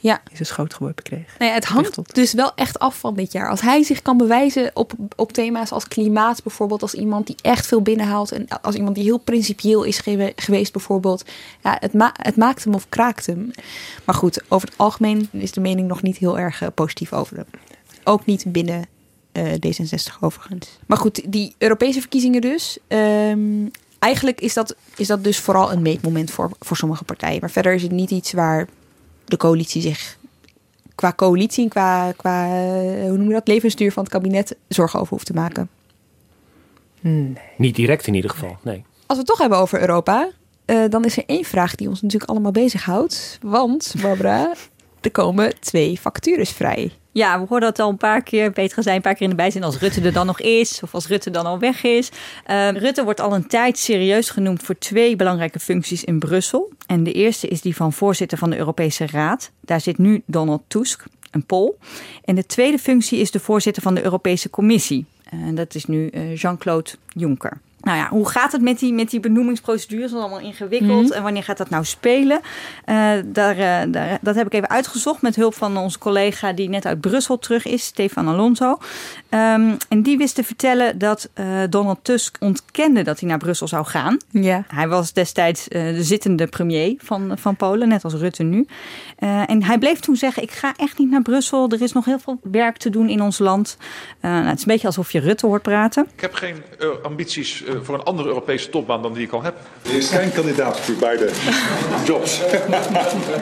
ja. in zijn schoot geworpen kreeg. Nou ja, het hangt dus wel echt af van dit jaar. Als hij zich kan bewijzen op, op thema's als klimaat bijvoorbeeld, als iemand die echt veel binnenhaalt en als iemand die heel principieel is geweest bijvoorbeeld, ja, het, ma het maakt hem of kraakt hem. Maar goed, over het algemeen is de mening nog niet heel erg positief over hem. Ook niet binnen D66 overigens. Maar goed, die Europese verkiezingen dus. Um, eigenlijk is dat, is dat dus vooral een meetmoment voor, voor sommige partijen. Maar verder is het niet iets waar de coalitie zich qua coalitie en qua, qua hoe noem je dat, levensduur van het kabinet zorgen over hoeft te maken. Nee. Niet direct in ieder geval, nee. Als we het toch hebben over Europa, uh, dan is er één vraag die ons natuurlijk allemaal bezighoudt. Want, Barbara, er komen twee vacatures vrij. Ja, we hoorden dat al een paar keer. Petra zei een paar keer in de bijzin als Rutte er dan nog is. Of als Rutte dan al weg is. Uh, Rutte wordt al een tijd serieus genoemd voor twee belangrijke functies in Brussel. En de eerste is die van voorzitter van de Europese Raad. Daar zit nu Donald Tusk, een Pool. En de tweede functie is de voorzitter van de Europese Commissie. En dat is nu uh, Jean-Claude Juncker. Nou ja, hoe gaat het met die, met die benoemingsprocedure? Dat is allemaal ingewikkeld. Mm. En wanneer gaat dat nou spelen? Uh, daar, uh, daar, dat heb ik even uitgezocht met hulp van onze collega die net uit Brussel terug is, Stefan Alonso. Um, en die wist te vertellen dat uh, Donald Tusk ontkende dat hij naar Brussel zou gaan. Ja. Hij was destijds de zittende premier van, van Polen, net als Rutte nu. en hij bleef toen zeggen, ik ga echt niet naar Brussel. Er is nog heel veel werk te doen in ons land. nou, het is een beetje alsof je Rutte hoort praten. Ik heb geen ambities voor een andere Europese topbaan dan die ik al heb. Er is geen kandidaat voor beide jobs.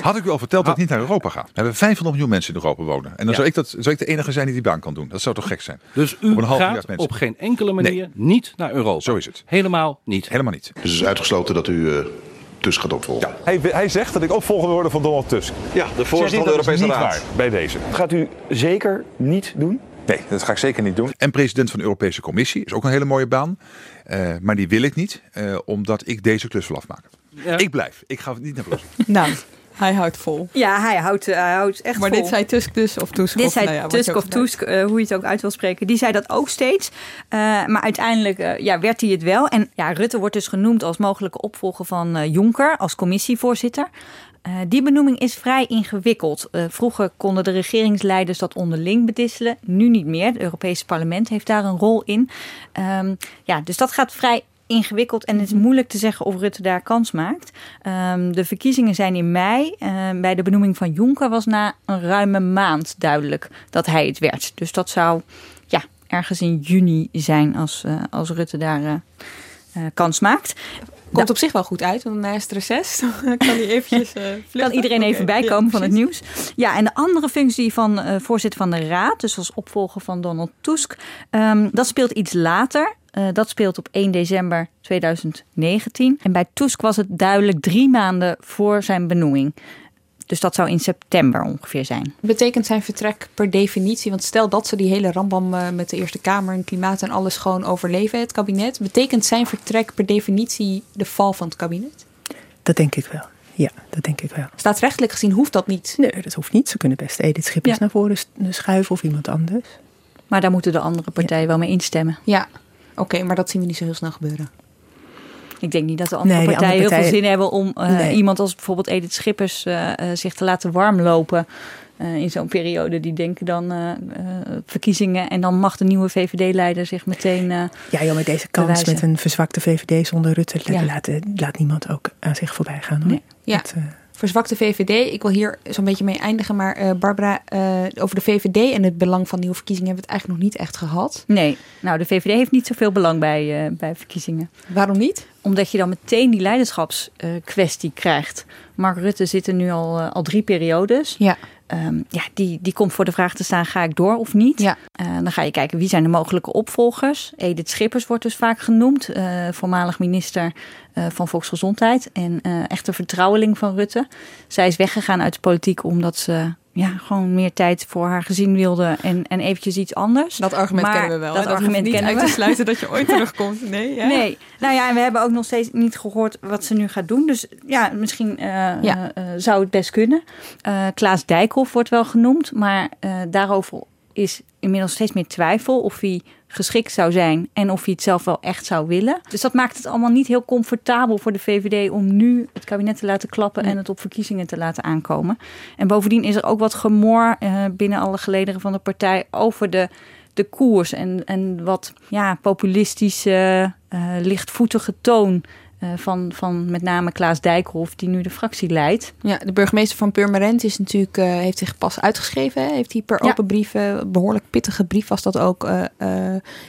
Had ik u al verteld dat ik niet naar Europa ga? We hebben 500 miljoen mensen in Europa wonen. En dan ja. zou, ik dat, zou ik de enige zijn die die baan kan doen. Dat zou toch gek zijn? Dus u op gaat op geen enkele manier nee. niet naar Europa? Zo is het. Helemaal niet? Helemaal niet. Dus het is uitgesloten dat u... Uh, Tusk gaat opvolgen. Ja. Hij, hij, zegt dat ik opvolger wil worden van Donald Tusk. Ja, de voorzitter van de Europese Raad. Waar, bij deze. Dat gaat u zeker niet doen? Nee, dat ga ik zeker niet doen. En president van de Europese Commissie is ook een hele mooie baan. Uh, maar die wil ik niet, uh, omdat ik deze klus wil afmaken. Ja. Ik blijf. Ik ga niet naar Brussel. Nou, Hij houdt vol. Ja, hij houdt, hij houdt echt Maar vol. dit zei Tusk dus, of Tusk? Dit of, zei nou ja, wat Tusk of. Tusk, eh, hoe je het ook uit wil spreken. Die zei dat ook steeds. Eh, maar uiteindelijk eh, ja, werd hij het wel. En ja, Rutte wordt dus genoemd als mogelijke opvolger van eh, Jonker als commissievoorzitter. Eh, die benoeming is vrij ingewikkeld. Eh, vroeger konden de regeringsleiders dat onderling bedisselen. Nu niet meer. Het Europese parlement heeft daar een rol in. Ehm, ja, dus dat gaat vrij ingewikkeld en het is moeilijk te zeggen of Rutte daar kans maakt. Ehm, de verkiezingen zijn in mei. Ehm, bij de benoeming van Jonker was na een ruime maand duidelijk dat hij het werd. Dus dat zou ja, ergens in juni zijn als, eh, als Rutte daar eh, eh, kans maakt. Komt op zich wel goed uit, want na het reces kan hij eventjes eh, kan iedereen even bijkomen ja, van het nieuws. Ja, en de andere functie van eh, voorzitter van de Raad, dus als opvolger van Donald Tusk, ehm, dat speelt iets later. Eh, dat speelt op 1 december 2019. En bij Tusk was het duidelijk drie maanden voor zijn benoeming. Dus dat zou in september ongeveer zijn. Betekent zijn vertrek per definitie, want stel dat ze die hele rambam eh, met de Eerste Kamer en klimaat en alles gewoon overleven, het kabinet, betekent zijn vertrek per definitie de val van het kabinet? Dat denk ik wel. Ja, dat denk ik wel. Staatsrechtelijk gezien hoeft dat niet. Nee, dat hoeft niet. Ze kunnen best Edith Schippers Ja. naar voren schuiven of iemand anders. Maar daar moeten de andere partijen wel mee instemmen. Ja, oké, maar dat zien we niet zo heel snel gebeuren. Ik denk niet dat de andere Nee, partijen andere heel veel zin hebben om eh, Nee. iemand als bijvoorbeeld Edith Schippers eh, eh, zich te laten warmlopen. eh, in zo'n periode. Die denken dan verkiezingen en dan mag de nieuwe VVD-leider zich meteen. Ja, joh, met deze kans bewijzen. met een verzwakte VVD zonder Rutte Ja. laat, laat niemand ook aan zich voorbij gaan. Hoor. Nee. Ja. Dat, Verzwakte VVD, ik wil hier zo'n beetje mee eindigen, maar eh, Barbara, eh, over de VVD en het belang van nieuwe verkiezingen hebben we het eigenlijk nog niet echt gehad. Nee, nou de VVD heeft niet zoveel belang bij, eh, bij verkiezingen. Waarom niet? Omdat je dan meteen die leiderschapskwestie krijgt. Mark Rutte zit er nu al, al drie periodes. Ja. Ehm, ja, die, die komt voor de vraag te staan, ga ik door of niet? Ja. Dan ga je kijken, wie zijn de mogelijke opvolgers? Edith Schippers wordt dus vaak genoemd. voormalig minister van Volksgezondheid. En eh echte vertrouweling van Rutte. Zij is weggegaan uit de politiek omdat ze ja, gewoon meer tijd voor haar gezin wilde. En, en eventjes iets anders. Dat argument Maar kennen we wel. Dat argument niet kennen uit we. te sluiten dat je ooit terugkomt. Nee, ja. Nee, nou ja, en we hebben ook nog steeds niet gehoord wat ze nu gaat doen. Dus ja, misschien eh, Ja. eh, eh, zou het best kunnen. Eh, Klaas Dijkhoff wordt wel genoemd, maar eh, daarover is inmiddels steeds meer twijfel of hij geschikt zou zijn en of hij het zelf wel echt zou willen. Dus dat maakt het allemaal niet heel comfortabel voor de VVD om nu het kabinet te laten klappen en het op verkiezingen te laten aankomen. En bovendien is er ook wat gemor eh, binnen alle gelederen van de partij over de de koers en, en wat ja, populistische, eh, lichtvoetige toon eh, van, van met name Klaas Dijkhoff, die nu de fractie leidt. Ja, de burgemeester van Purmerend is natuurlijk, eh, heeft zich pas uitgeschreven. Hè? Heeft hij per Ja. open brief, eh, behoorlijk pittige brief was dat ook, eh,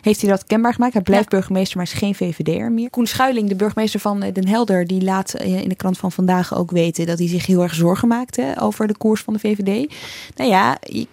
heeft hij dat kenbaar gemaakt. Hij blijft burgemeester, maar is geen VVD'er meer. Koen Schuiling, de burgemeester van Den Helder, die laat in de krant van vandaag ook weten dat hij zich heel erg zorgen maakt hè, over de koers van de VVD. Nou ja, je,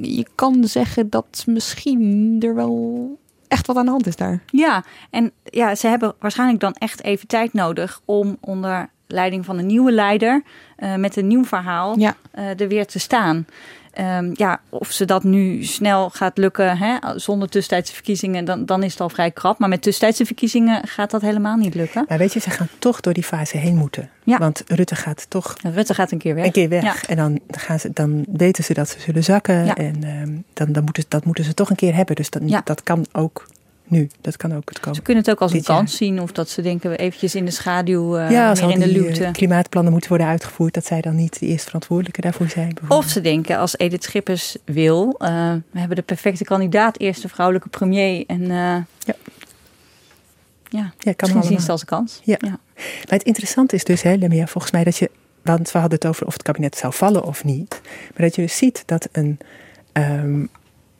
je kan zeggen dat misschien er wel echt wat aan de hand is daar. Ja, en ja, ze hebben waarschijnlijk dan echt even tijd nodig om onder leiding van een nieuwe leider eh, met een nieuw verhaal Ja. eh, er weer te staan. Ehm, ja, of ze dat nu snel gaat lukken hè, zonder tussentijdse verkiezingen, dan, dan is het al vrij krap. Maar met tussentijdse verkiezingen gaat dat helemaal niet lukken. maar weet je, ze gaan toch door die fase heen moeten. Ja. Want Rutte gaat toch Rutte gaat een keer weg. een keer weg. Ja. En dan, gaan ze, dan weten ze dat ze zullen zakken. Ja. En ehm, dan, dan moeten, dat moeten ze toch een keer hebben. Dus dat, dat kan ook nu. Dat kan ook het komen. Ze kunnen het ook als een jaar. kans zien of dat ze denken we eventjes in de schaduw eh ja, als in de luwte. eh, klimaatplannen moeten worden uitgevoerd, dat zij dan niet de eerste verantwoordelijke daarvoor zijn. Of ze denken, als Edith Schippers wil, eh, we hebben de perfecte kandidaat, eerste vrouwelijke premier. En eh, ja. Ja, kan misschien zien ze het als een kans. Ja. Maar het interessante is dus, hè, Lemia, volgens mij dat je, want we hadden het over of het kabinet zou vallen of niet, maar dat je dus ziet dat een, ehm,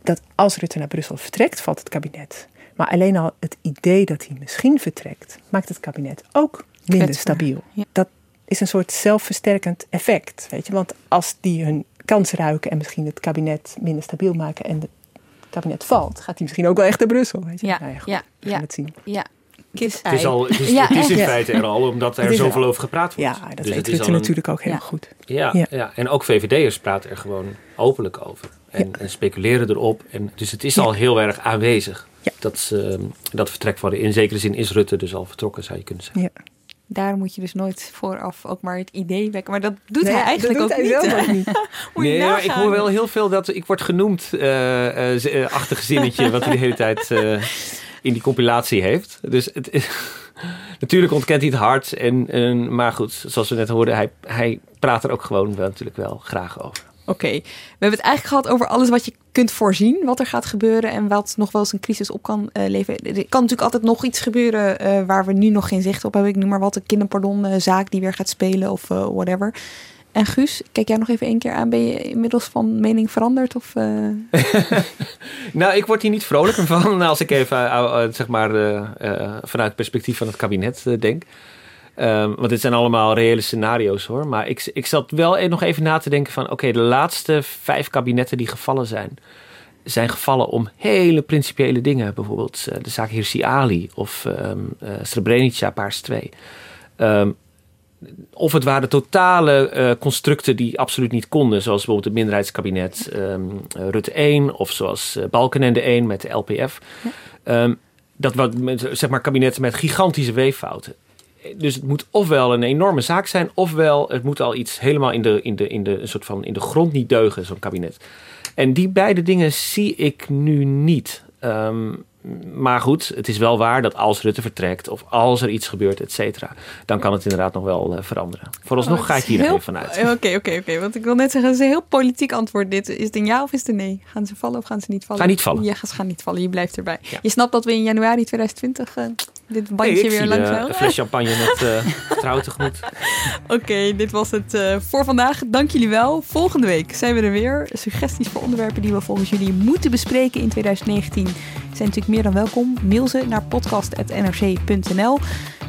dat als Rutte naar Brussel vertrekt, valt het kabinet. Maar alleen al het idee dat hij misschien vertrekt, maakt het kabinet ook minder stabiel. Ja. Dat is een soort zelfversterkend effect, weet je. Want als die hun kans ruiken en misschien het kabinet minder stabiel maken en het kabinet valt, gaat hij misschien ook wel echt naar Brussel, weet je. Ja, Nou goed, ja, we gaan ja. het zien. Ja. Kip, Het is, al, het is, Ja, het is in feite er al, omdat er er zoveel al. over gepraat wordt. Ja, dat Dus weet het is Rutte natuurlijk ook heel Ja. goed. Ja, Ja. ja. en ook VVD'ers praten er gewoon openlijk over. En, en speculeren erop. En, dus het is al heel erg aanwezig. Ja. Dat, ze, dat vertrek van de, in zekere zin is Rutte dus al vertrokken, zou je kunnen zeggen. Ja. Daar moet je dus nooit vooraf ook maar het idee wekken. Maar dat doet Nee, hij dat eigenlijk doet ook hij niet. zelf hè? ook niet. Moet je nee, maar ik hoor wel heel veel dat ik word genoemd, eh eh, z- eh, achtig zinnetje, wat hij de hele tijd eh, in die compilatie heeft. Dus het, natuurlijk ontkent hij het hard. En, en, maar goed, zoals we net hoorden, hij, hij praat er ook gewoon wel, natuurlijk wel graag over. Oké, we hebben het eigenlijk gehad over alles wat je kunt voorzien, wat er gaat gebeuren en wat nog wel eens een crisis op kan eh, leveren. Er kan natuurlijk altijd nog iets gebeuren eh, waar we nu nog geen zicht op hebben. Ik noem maar wat, een kinderpardonzaak die weer gaat spelen of eh, whatever. En Guus, kijk jij nog even één keer aan. Ben je inmiddels van mening veranderd? Of, eh? Nou, ik word hier niet vrolijker van als ik even eh, eh, zeg maar, vanuit het perspectief van het kabinet denk. Ehm, want dit zijn allemaal reële scenario's hoor. Maar ik, ik zat wel e- nog even na te denken van... oké, de laatste vijf kabinetten die gevallen zijn... zijn gevallen om hele principiële dingen. Bijvoorbeeld de zaak Hirsi Ali of eh, Srebrenica, Paars 2. Ehm, of het waren totale eh, constructen die absoluut niet konden. Zoals bijvoorbeeld het minderheidskabinet ehm, eh, Rutte 1. Of zoals eh, Balkenende 1 met de LPF. Ehm, dat wat met, zeg maar kabinetten met gigantische weeffouten. Dus het moet ofwel een enorme zaak zijn, ofwel het moet al iets helemaal in de, in de, in de, een soort van in de grond niet deugen, zo'n kabinet. En die beide dingen zie ik nu niet. Ehm, maar goed, het is wel waar dat als Rutte vertrekt of als er iets gebeurt, et cetera, dan kan het inderdaad nog wel eh, veranderen. Vooralsnog Oh, ga ik hier nog heel- even vanuit. Oké, oké, oké. Want ik wil net zeggen, het is een heel politiek antwoord dit. Is het een ja of is het een nee? Gaan ze vallen of gaan ze niet vallen? Gaan niet vallen. Ja, ze gaan niet vallen. Je blijft erbij. Je snapt dat we in januari 2020 eh, dit bandje ik weer langs eh, een fles champagne met eh trouw tegemoet. Oké, dit was het eh, voor vandaag. Dank jullie wel. Volgende week zijn we er weer. Suggesties voor onderwerpen die we volgens jullie moeten bespreken in 2019 zijn natuurlijk meer dan welkom. Mail ze naar podcast.nrc.nl.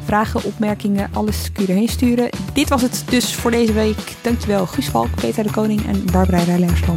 Vragen, opmerkingen, alles kun je erheen sturen. Dit was het dus voor deze week. Dankjewel Guus Valk, Peter de Koning en Barbara Rijlerstam.